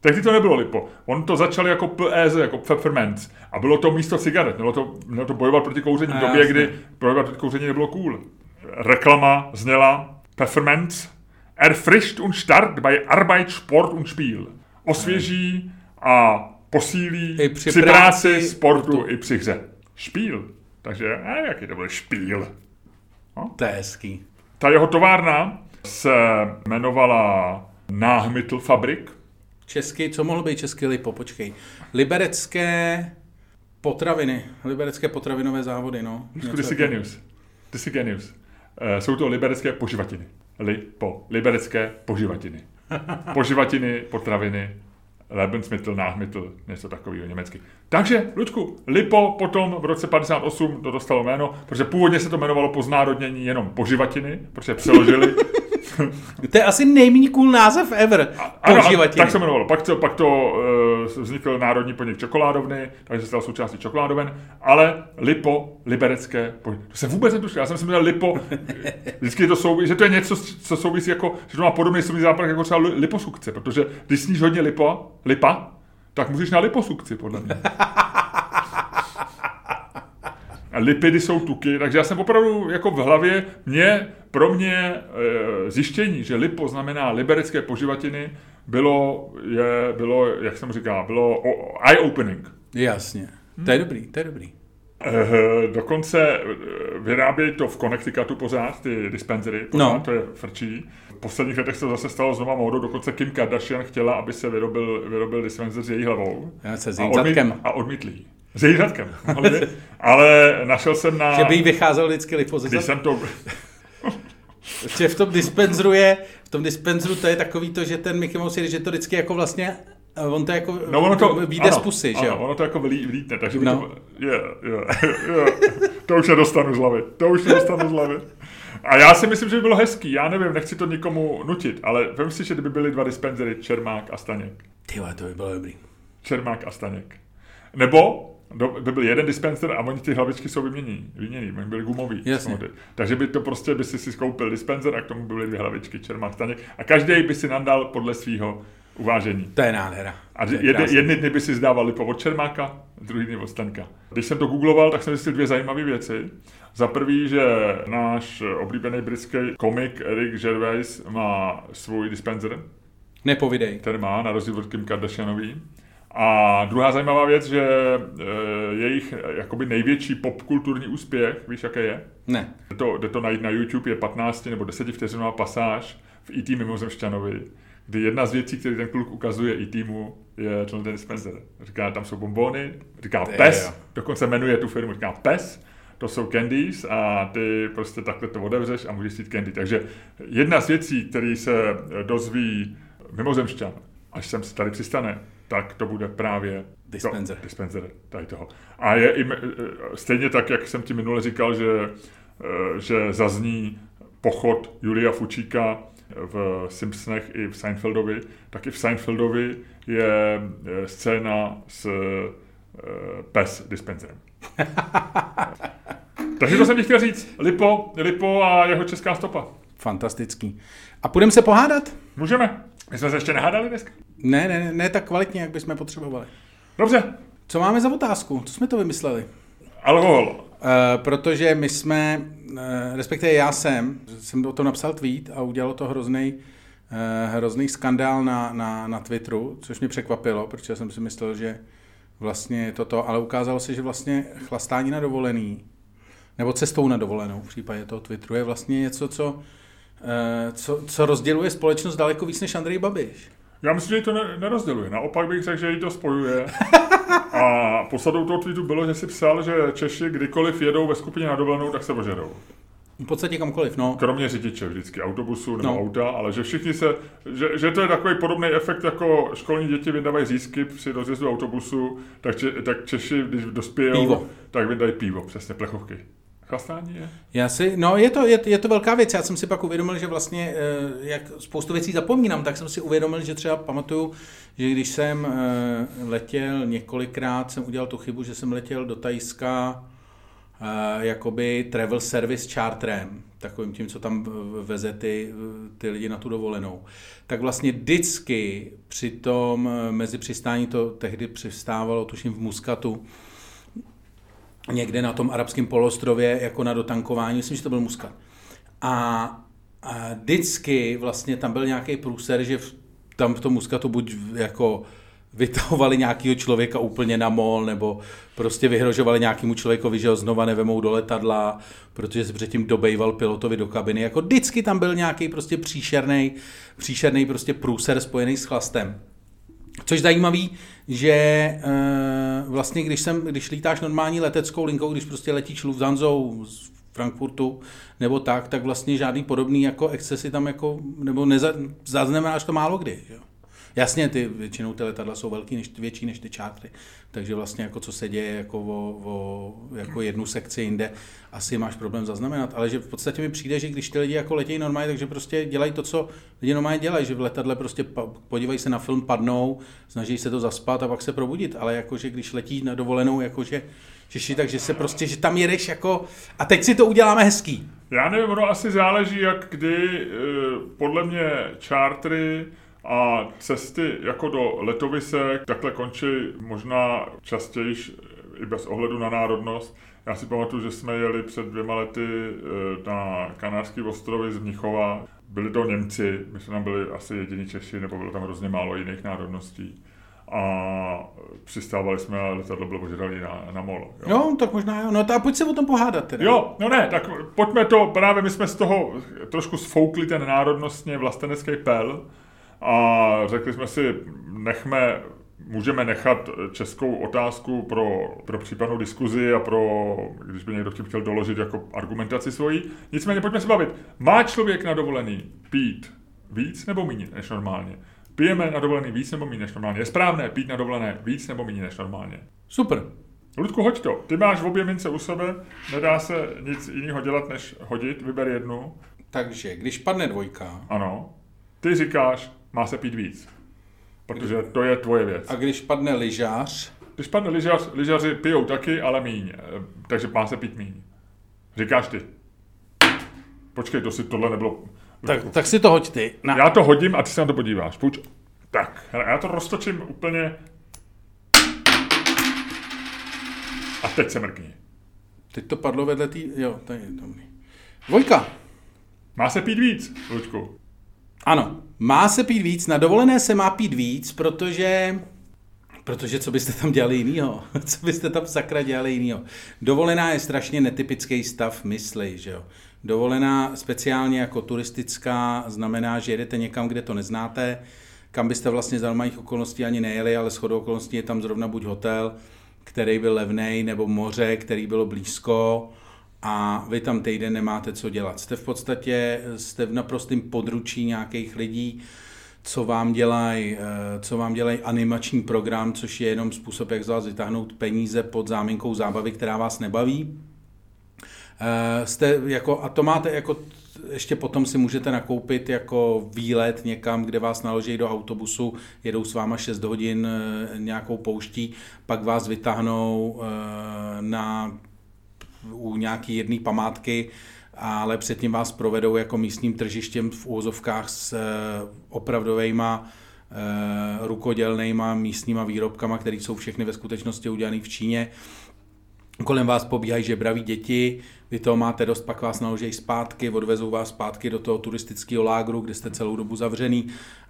Tehdy to nebylo Lipo. On to začal jako PEZ, jako Pfefferments. A bylo to místo cigaret. Mělo to, mělo to bojovat proti kouření v době, kdy bojovat proti kouření nebylo cool. Reklama zněla Pfefferments erfrischt und start bei Arbeit, Sport und Spiel. Osvěží a posílí I při, při práci, práci, sportu i při hře. Špíl. Takže já nevím, jaký to byl špíl. No? To je hezký. Ta jeho továrna se jmenovala Náhmytl Fabrik. Česky, co mohlo být česky lipo, počkej. Liberecké potraviny, liberecké potravinové závody, no. Ty jsi genius. Ty jsi genius. Uh, jsou to liberecké poživatiny. Lipo. Liberecké poživatiny. Poživatiny, potraviny, Lebensmittel, Nachmittel, něco takového německy. Takže, Luďku, Lipo potom v roce 58 to dostalo jméno, protože původně se to jmenovalo po znárodnění jenom poživatiny, protože přeložili to je asi nejméně cool název ever. Ano, tak se jmenovalo. Pak to, pak to uh, vznikl národní podnik čokoládovny, takže se stal součástí čokoládoven, ale Lipo, liberecké, to se vůbec netušil. Já jsem si myslel Lipo, vždycky to souvisí, že to je něco, co souvisí jako, že to má podobný slovní západ jako třeba liposukce, protože když sníš hodně lipo, lipa, tak můžeš na liposukci, podle mě. lipidy jsou tuky, takže já jsem opravdu jako v hlavě, mě, pro mě e, zjištění, že lipo znamená liberecké poživatiny, bylo, je, bylo, jak jsem říkal, bylo eye-opening. Jasně, to je dobrý, to je dobrý. E, dokonce eh, vyrábějí to v Connecticutu pořád, ty dispensery, pořád, no. to je frčí. V posledních letech se to zase stalo znova módou, dokonce Kim Kardashian chtěla, aby se vyrobil, vyrobil dispenser s její hlavou. Já se s a, odmít, a odmítli s jejím Ale našel jsem na... Že by jí vycházel vždycky lipo Když jsem to... že v tom dispenzru je, v tom dispenzru to je takový to, že ten Mickey Mouse, že to vždycky jako vlastně On to jako no ono to, vyjde z pusy, že jo? ono to jako vlítne, takže no. to, je, je, je, to už nedostanu z hlavy, to už nedostanu z hlavy. A já si myslím, že by bylo hezký, já nevím, nechci to nikomu nutit, ale vím si, že kdyby byly dva dispenzery, Čermák a Staněk. Ty to by bylo dobrý. Čermák a Staněk. Nebo by byl jeden dispenser a oni ty hlavičky jsou vymění, vymění, oni byli gumový. Jasně. Takže by to prostě, by si si skoupil dispenser a k tomu byly dvě hlavičky, čermák staněk a každý by si nandal podle svého uvážení. To je nádhera. A jedny, jedny dny by si zdávali po od Čermáka, druhý dny od Staňka. Když jsem to googloval, tak jsem zjistil dvě zajímavé věci. Za prvý, že náš oblíbený britský komik Eric Gervais má svůj dispenser. Nepovidej. Ten má, na rozdíl od Kim Kardashianový. A druhá zajímavá věc, že e, jejich jakoby největší popkulturní úspěch, víš, jaké je? Ne. Jde to, jde to najít na YouTube, je 15 nebo 10 vteřinová pasáž v E.T. Mimozemšťanovi, kdy jedna z věcí, které ten kluk ukazuje i týmu, je ten dispenser. Říká, tam jsou bombony, říká PES, dokonce jmenuje tu firmu, říká PES, to jsou candies a ty prostě takhle to otevřeš a můžeš jít candy. Takže jedna z věcí, které se dozví mimozemšťan, až sem se tady přistane, tak to bude právě dispenser. To, dispenser tady toho. A je i, e, stejně tak, jak jsem ti minule říkal, že, e, že zazní pochod Julia Fučíka v Simpsonech i v Seinfeldovi, tak i v Seinfeldovi je e, scéna s pes dispenserem. Takže to jsem ti chtěl říct. Lipo, Lipo a jeho česká stopa. Fantastický. A půjdeme se pohádat? Můžeme. My jsme se ještě nehádali dneska? Ne, ne, ne tak kvalitně, jak bychom potřebovali. Dobře. Co máme za otázku? Co jsme to vymysleli? Alkohol. Uh, protože my jsme, uh, respektive já jsem, jsem o to napsal tweet a udělal to hrozný uh, hrozný skandál na, na, na Twitteru, což mě překvapilo, protože jsem si myslel, že vlastně toto, ale ukázalo se, že vlastně chlastání na dovolený, nebo cestou na dovolenou v případě toho Twitteru je vlastně něco, co Eh, co, co rozděluje společnost daleko víc než Andrej Babiš. Já myslím, že to ne, nerozděluje. Naopak bych řekl, že ji to spojuje. A posadou toho tweetu bylo, že si psal, že Češi kdykoliv jedou ve skupině na dovolenou, tak se ožerou. V podstatě kamkoliv, no. Kromě řidiče vždycky, autobusu nebo no. auta, ale že všichni se, že, že to je takový podobný efekt, jako školní děti vydávají získy při rozjezdu autobusu, tak, če, tak Češi, když dospějou, tak vydají pivo, přesně plechovky. Chlastání je? Já si, no je to, je, je to velká věc. Já jsem si pak uvědomil, že vlastně, eh, jak spoustu věcí zapomínám, tak jsem si uvědomil, že třeba pamatuju, že když jsem eh, letěl několikrát, jsem udělal tu chybu, že jsem letěl do Tajska eh, jakoby travel service charterem, takovým tím, co tam veze ty, ty lidi na tu dovolenou. Tak vlastně vždycky při tom mezi přistání to tehdy přistávalo, tuším v Muskatu, někde na tom arabském polostrově jako na dotankování, myslím, že to byl Muskat. A, a vždycky vlastně tam byl nějaký průser, že v, tam v tom Muskatu buď jako vytahovali nějakého člověka úplně na mol, nebo prostě vyhrožovali nějakému člověkovi, že ho znova nevemou do letadla, protože se předtím dobejval pilotovi do kabiny. Jako vždycky tam byl nějaký prostě příšerný, příšerný prostě průser spojený s chlastem. Což zajímavý, že e, vlastně když, jsem, když lítáš normální leteckou linkou, když prostě letíš Lufthansou z Frankfurtu nebo tak, tak vlastně žádný podobný jako excesy tam jako, nebo neza, zaznamenáš to málo kdy. Jo. Jasně, ty většinou ty letadla jsou velký, než, větší než ty čátry, takže vlastně jako co se děje jako, o, o, jako jednu sekci jinde, asi máš problém zaznamenat, ale že v podstatě mi přijde, že když ty lidi jako letějí normálně, takže prostě dělají to, co lidi normálně dělají, že v letadle prostě podívají se na film, padnou, snaží se to zaspat a pak se probudit, ale jakože když letí na dovolenou, jakože Češi, takže se prostě, že tam jedeš jako, a teď si to uděláme hezký. Já nevím, ono asi záleží, jak kdy, eh, podle mě čártry a cesty jako do letovisek takhle končí možná častěji i bez ohledu na národnost. Já si pamatuju, že jsme jeli před dvěma lety eh, na Kanárský ostrovy z Mnichova. Byli to Němci, my jsme tam byli asi jediní Češi, nebo bylo tam hrozně málo jiných národností a přistávali jsme a letadlo bylo požadali na, na molo. Jo? jo, tak možná jo. No a pojď se o tom pohádat teda. Jo, no ne, tak pojďme to, právě my jsme z toho trošku sfoukli ten národnostně vlastenecký pel a řekli jsme si, nechme, můžeme nechat českou otázku pro, pro případnou diskuzi a pro, když by někdo chtěl doložit jako argumentaci svojí. Nicméně pojďme se bavit. Má člověk na dovolený pít víc nebo méně než normálně? Pijeme na dovolený víc nebo méně než normálně. Je správné pít na dovolené víc nebo méně než normálně. Super. Ludku, hoď to. Ty máš v obě mince u sebe, nedá se nic jiného dělat, než hodit, vyber jednu. Takže, když padne dvojka. Ano. Ty říkáš, má se pít víc. Protože to je tvoje věc. A když padne lyžář? Když padne lyžář, lyžaři pijou taky, ale míň. Takže má se pít míň. Říkáš ty. Počkej, to si tohle nebylo... Tak, tak si to hoď ty. Na. Já to hodím a ty se na to podíváš. Půjč. Tak, hele, já to roztočím úplně... A teď se mrkni. Teď to padlo vedle tý... Jo, tady je dobrý. Dvojka. Má se pít víc, Luďku. Ano, má se pít víc. Na dovolené se má pít víc, protože... Protože co byste tam dělali jinýho? Co byste tam sakra dělali jinýho? Dovolená je strašně netypický stav mysli, že jo? Dovolená speciálně jako turistická znamená, že jedete někam, kde to neznáte, kam byste vlastně za normálních okolností ani nejeli, ale shodou okolností je tam zrovna buď hotel, který byl levný, nebo moře, který bylo blízko a vy tam týden nemáte co dělat. Jste v podstatě, jste v naprostém područí nějakých lidí, co vám dělají eh, co vám dělaj animační program, což je jenom způsob, jak z vás vytáhnout peníze pod záminkou zábavy, která vás nebaví. Eh, jste jako, a to máte jako ještě potom si můžete nakoupit jako výlet někam, kde vás naloží do autobusu, jedou s váma 6 hodin eh, nějakou pouští, pak vás vytáhnou na u nějaký jedné památky, ale předtím vás provedou jako místním tržištěm v úvozovkách s eh, opravdovejma eh, rukodělnejma místníma výrobkama, které jsou všechny ve skutečnosti udělané v Číně. Kolem vás pobíhají žebraví děti, vy toho máte dost, pak vás naloží zpátky, odvezou vás zpátky do toho turistického lágru, kde jste celou dobu zavřený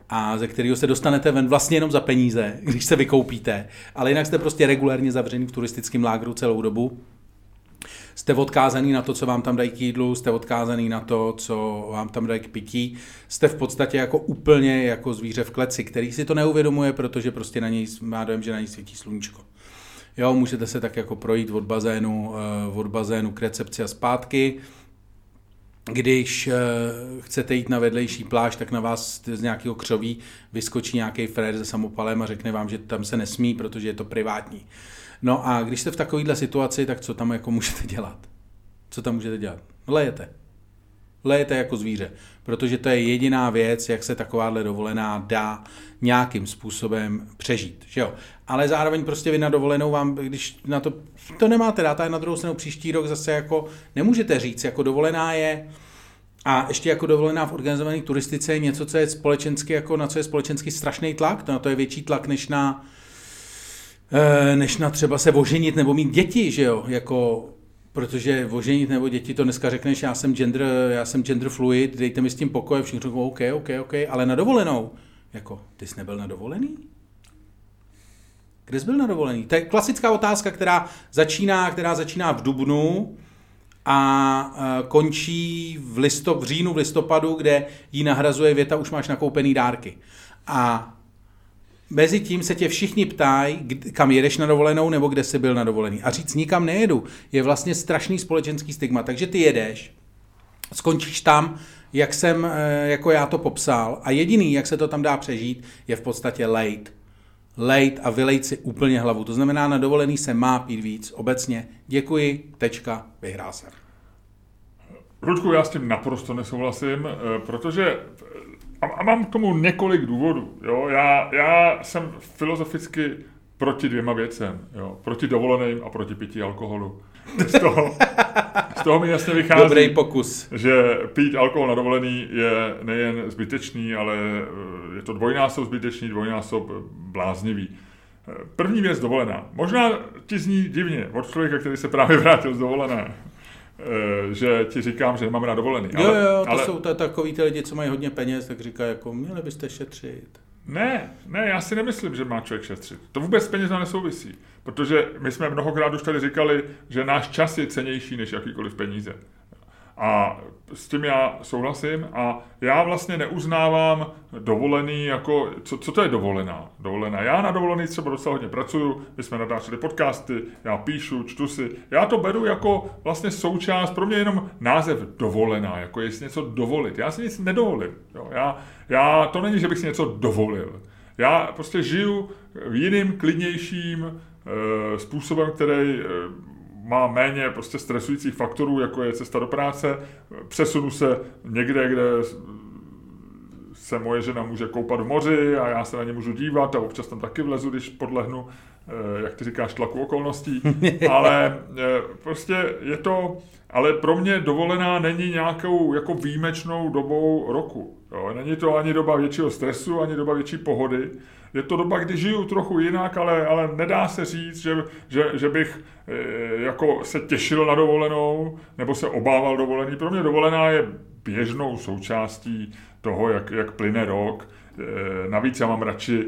a ze kterého se dostanete ven vlastně jenom za peníze, když se vykoupíte, ale jinak jste prostě regulérně zavřený v turistickém lágru celou dobu jste odkázaný na to, co vám tam dají k jídlu, jste odkázaný na to, co vám tam dají k pití, jste v podstatě jako úplně jako zvíře v kleci, který si to neuvědomuje, protože prostě na něj má dojem, že na něj svítí sluníčko. Jo, můžete se tak jako projít od bazénu, eh, od bazénu k recepci a zpátky. Když eh, chcete jít na vedlejší pláž, tak na vás z nějakého křoví vyskočí nějaký frér se samopalem a řekne vám, že tam se nesmí, protože je to privátní. No a když jste v takovéhle situaci, tak co tam jako můžete dělat? Co tam můžete dělat? Lejete. Lejete jako zvíře, protože to je jediná věc, jak se takováhle dovolená dá nějakým způsobem přežít. Že jo? Ale zároveň prostě vy na dovolenou vám, když na to, to nemáte dát, a na druhou stranu příští rok zase jako nemůžete říct, jako dovolená je, a ještě jako dovolená v organizované turistice je něco, co je společensky, jako na co je společensky strašný tlak, to na to je větší tlak než na než na třeba se oženit nebo mít děti, že jo, jako protože oženit nebo děti, to dneska řekneš, já jsem gender, já jsem gender fluid, dejte mi s tím pokoj, všichni řeknou, OK, OK, OK, ale na dovolenou, jako, ty jsi nebyl na dovolený? Kde jsi byl na dovolený? To je klasická otázka, která začíná, která začíná v Dubnu a e, končí v, listop, v říjnu, v listopadu, kde ji nahrazuje věta, už máš nakoupený dárky. A Mezi tím se tě všichni ptají, kam jedeš na dovolenou nebo kde jsi byl na dovolený. A říct nikam nejedu je vlastně strašný společenský stigma. Takže ty jedeš, skončíš tam, jak jsem, e, jako já to popsal a jediný, jak se to tam dá přežít, je v podstatě late lejt a vylejt si úplně hlavu. To znamená, na dovolený se má pít víc. Obecně děkuji, tečka, vyhrál jsem. Ludku, já s tím naprosto nesouhlasím, eh, protože a mám k tomu několik důvodů. Jo? Já, já jsem filozoficky proti dvěma věcem. Jo? Proti dovoleným a proti pití alkoholu. Z toho, z toho mi jasně vychází, Dobrý pokus. že pít alkohol na dovolený je nejen zbytečný, ale eh, je to dvojnásob zbytečný, dvojnásob bláznivý. Eh, první věc dovolená. Možná ti zní divně od člověka, který se právě vrátil z dovolené, eh, že ti říkám, že nemám na dovolený. Jo, ale, jo, to ale... jsou to takový ty lidi, co mají hodně peněz, tak říkají, jako měli byste šetřit. Ne, ne, já si nemyslím, že má člověk šetřit. To vůbec s penězma nesouvisí. Protože my jsme mnohokrát už tady říkali, že náš čas je cenější než jakýkoliv peníze. A s tím já souhlasím a já vlastně neuznávám dovolený jako, co, co to je dovolená? Dovolená. Já na dovolený třeba docela hodně pracuju, my jsme natáčeli podcasty, já píšu, čtu si. Já to beru jako vlastně součást, pro mě jenom název dovolená, jako jestli něco dovolit. Já si nic nedovolím. Jo. Já, já, to není, že bych si něco dovolil. Já prostě žiju jiným, klidnějším e, způsobem, který e, má méně prostě stresujících faktorů, jako je cesta do práce, přesunu se někde, kde se moje žena může koupat v moři a já se na ně můžu dívat a občas tam taky vlezu, když podlehnu, eh, jak ty říkáš, tlaku okolností, ale eh, prostě je to, ale pro mě dovolená není nějakou jako výjimečnou dobou roku. Jo? Není to ani doba většího stresu, ani doba větší pohody. Je to doba, kdy žiju trochu jinak, ale, ale nedá se říct, že, že, že bych e, jako se těšil na dovolenou nebo se obával dovolený. Pro mě dovolená je běžnou součástí toho, jak, jak plyne rok. E, navíc já mám radši,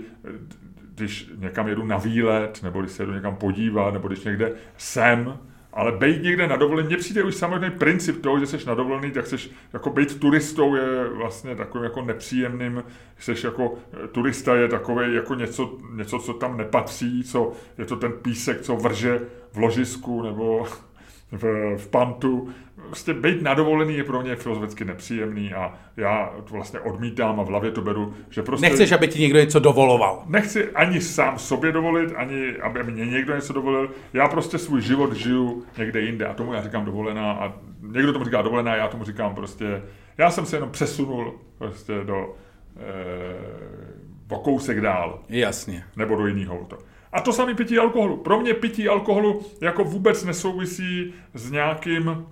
když někam jedu na výlet, nebo když se jedu někam podívat, nebo když někde jsem, ale být někde na dovolení, mně přijde už samotný princip toho, že jsi na dovolený, tak jsi, jako být turistou je vlastně takovým jako nepříjemným, jsi jako eh, turista je takový jako něco, něco, co tam nepatří, co je to ten písek, co vrže v ložisku nebo v, v pantu. Prostě být na dovolený je pro mě filozoficky nepříjemný a já to vlastně odmítám a v hlavě to beru, že prostě... Nechceš, aby ti někdo něco dovoloval. Nechci ani sám sobě dovolit, ani aby mě někdo něco dovolil. Já prostě svůj život žiju někde jinde a tomu já říkám dovolená a někdo tomu říká dovolená, já tomu říkám prostě... Já jsem se jenom přesunul prostě do... Eh, o kousek dál. Jasně. Nebo do jiného auta. A to samé pití alkoholu. Pro mě pití alkoholu jako vůbec nesouvisí s nějakým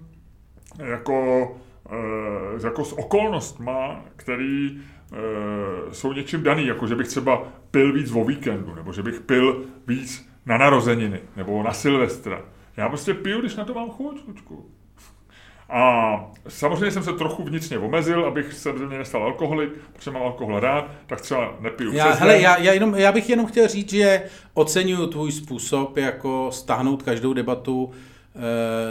jako, e, jako s okolnostma, který e, jsou něčím daný, jako že bych třeba pil víc o víkendu, nebo že bych pil víc na narozeniny, nebo na Silvestra. Já prostě piju, když na to mám chuť, chuťku. A samozřejmě jsem se trochu vnitřně omezil, abych se ze mě nestal alkoholik, protože mám alkohol rád, tak třeba nepiju já, hele, já, já, jenom, já bych jenom chtěl říct, že oceňuju tvůj způsob, jako stáhnout každou debatu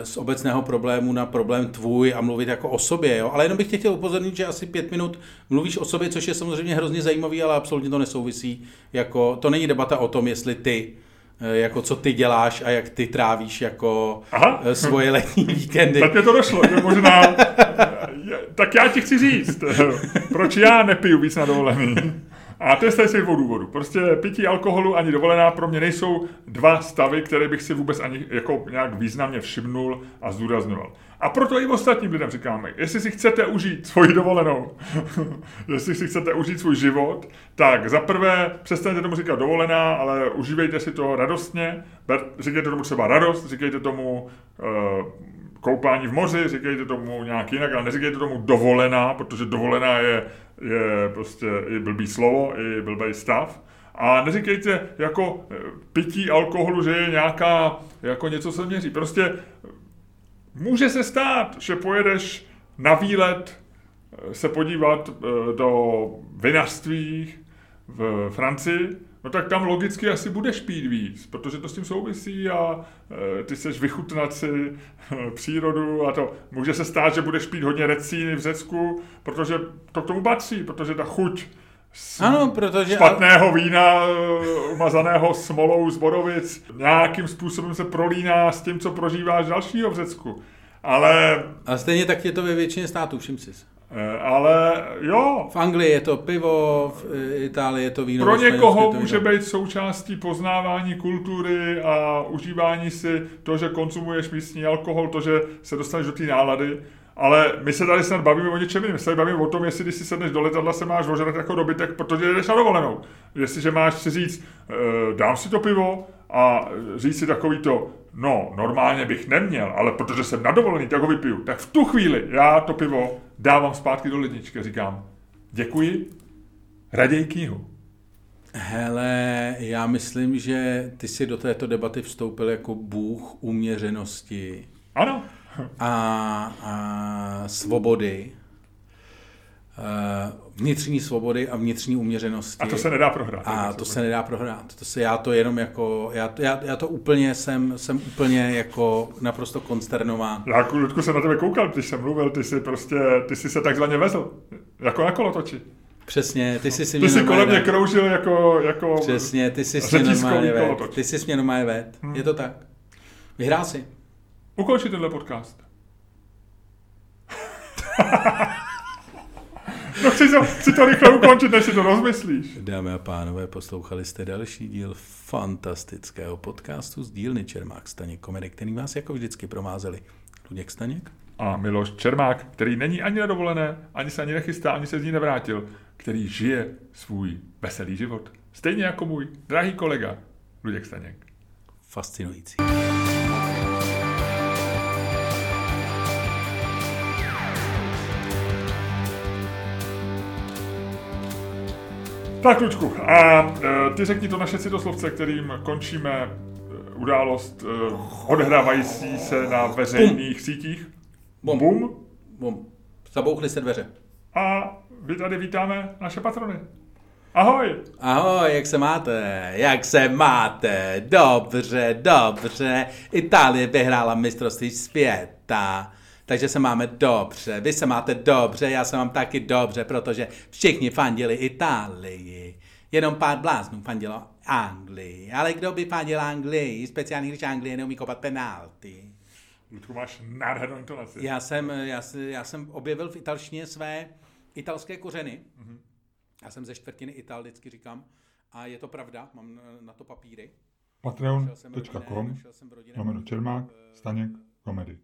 z obecného problému na problém tvůj a mluvit jako o sobě. Jo? Ale jenom bych tě chtěl upozornit, že asi pět minut mluvíš o sobě, což je samozřejmě hrozně zajímavý, ale absolutně to nesouvisí. Jako, to není debata o tom, jestli ty Eh, jako co ty děláš a jak ty trávíš jako Aha. Eh, svoje letní víkendy. Tak mě to došlo, že možná... tak já ti chci říct, proč já nepiju víc na dovolený. A to je z těch dvou důvodů. Prostě pití alkoholu ani dovolená pro mě nejsou dva stavy, které bych si vůbec ani jako nějak významně všimnul a zdůrazňoval. A proto i ostatním lidem říkáme, jestli si chcete užít svoji dovolenou, jestli si chcete užít svůj život, tak za prvé přestaňte tomu říkat dovolená, ale užívejte si to radostně, říkejte tomu třeba radost, říkejte tomu uh, koupání v moři, říkejte tomu nějak jinak, ale neříkejte tomu dovolená, protože dovolená je, je prostě i blbý slovo, i blbý stav. A neříkejte jako eh, pití alkoholu, že je nějaká, jako něco se měří. Prostě Může se stát, že pojedeš na výlet eh, se podívat eh, do vinařství v Francii, no tak tam logicky asi budeš pít víc, protože to s tím souvisí a e, ty chceš vychutnat si e, přírodu a to může se stát, že budeš pít hodně recíny v Řecku, protože to k tomu patří, protože ta chuť ano, protože... špatného vína e, umazaného smolou z Borovic nějakým způsobem se prolíná s tím, co prožíváš dalšího v Řecku. Ale... A stejně tak je to ve většině států, všim si. Eh, ale jo. V Anglii je to pivo, v eh, Itálii je to víno. Pro někoho může být součástí poznávání kultury a užívání si to, že konzumuješ místní alkohol, to, že se dostaneš do té nálady. Ale my se tady snad bavíme o něčem jiném. My se tady bavíme o tom, jestli když si sedneš do letadla, se máš ožrat jako dobytek, protože jdeš na dovolenou. Jestliže máš si říct, eh, dám si to pivo a říct si takový to, no, normálně bych neměl, ale protože jsem na dovolený, tak ho vypiju. Tak v tu chvíli já to pivo dávám zpátky do ledničky říkám, děkuji, raději knihu. Hele, já myslím, že ty si do této debaty vstoupil jako bůh uměřenosti. Ano. A, a svobody. Eh, vnitřní svobody a vnitřní uměřenosti. A to se nedá prohrát. A to se nedá prohrát. To se, já to jenom jako, já, já, já to úplně jsem, jsem úplně jako naprosto konsternován. Já, Ludku, jsem na tebe koukal, když jsem mluvil, ty jsi prostě, ty jsi se takzvaně vezl, jako na kolotoči. Přesně, ty jsi si mě Ty jsi kolem mě kroužil jako, jako Přesně, ty jsi mě normálně ved. Ty jsi mě normálně ved. Hmm. Je to tak. Vyhrál si. Ukončit tenhle podcast. No chci, to, chci to rychle ukončit, než si to rozmyslíš. Dámy a pánové, poslouchali jste další díl fantastického podcastu z dílny Čermák Staněk Komedy, který vás jako vždycky promázeli Luděk Staněk a Miloš Čermák, který není ani na dovolené, ani se ani nechystá, ani se z ní nevrátil, který žije svůj veselý život. Stejně jako můj drahý kolega Luděk Staněk. Fascinující. Tak, Lučku, a e, ty řekni to naše citoslovce, kterým končíme e, událost e, odhrávající se na veřejných Bum. sítích. Bum. Bum. Bum. Zabouchly se dveře. A vy tady vítáme naše patrony. Ahoj! Ahoj, jak se máte? Jak se máte? Dobře, dobře. Itálie vyhrála mistrovství světa takže se máme dobře. Vy se máte dobře, já se mám taky dobře, protože všichni fandili Itálii. Jenom pár bláznů fandilo Anglii. Ale kdo by fandil Anglii? Speciálně, když Anglie neumí kopat penalty. Ludku, máš nádhernou intonaci. Já jsem, já, já jsem objevil v italštině své italské kořeny. Mm-hmm. Já jsem ze čtvrtiny Ital, vždycky říkám. A je to pravda, mám na to papíry. Patreon.com, lomeno Čermák, Staněk, komedy.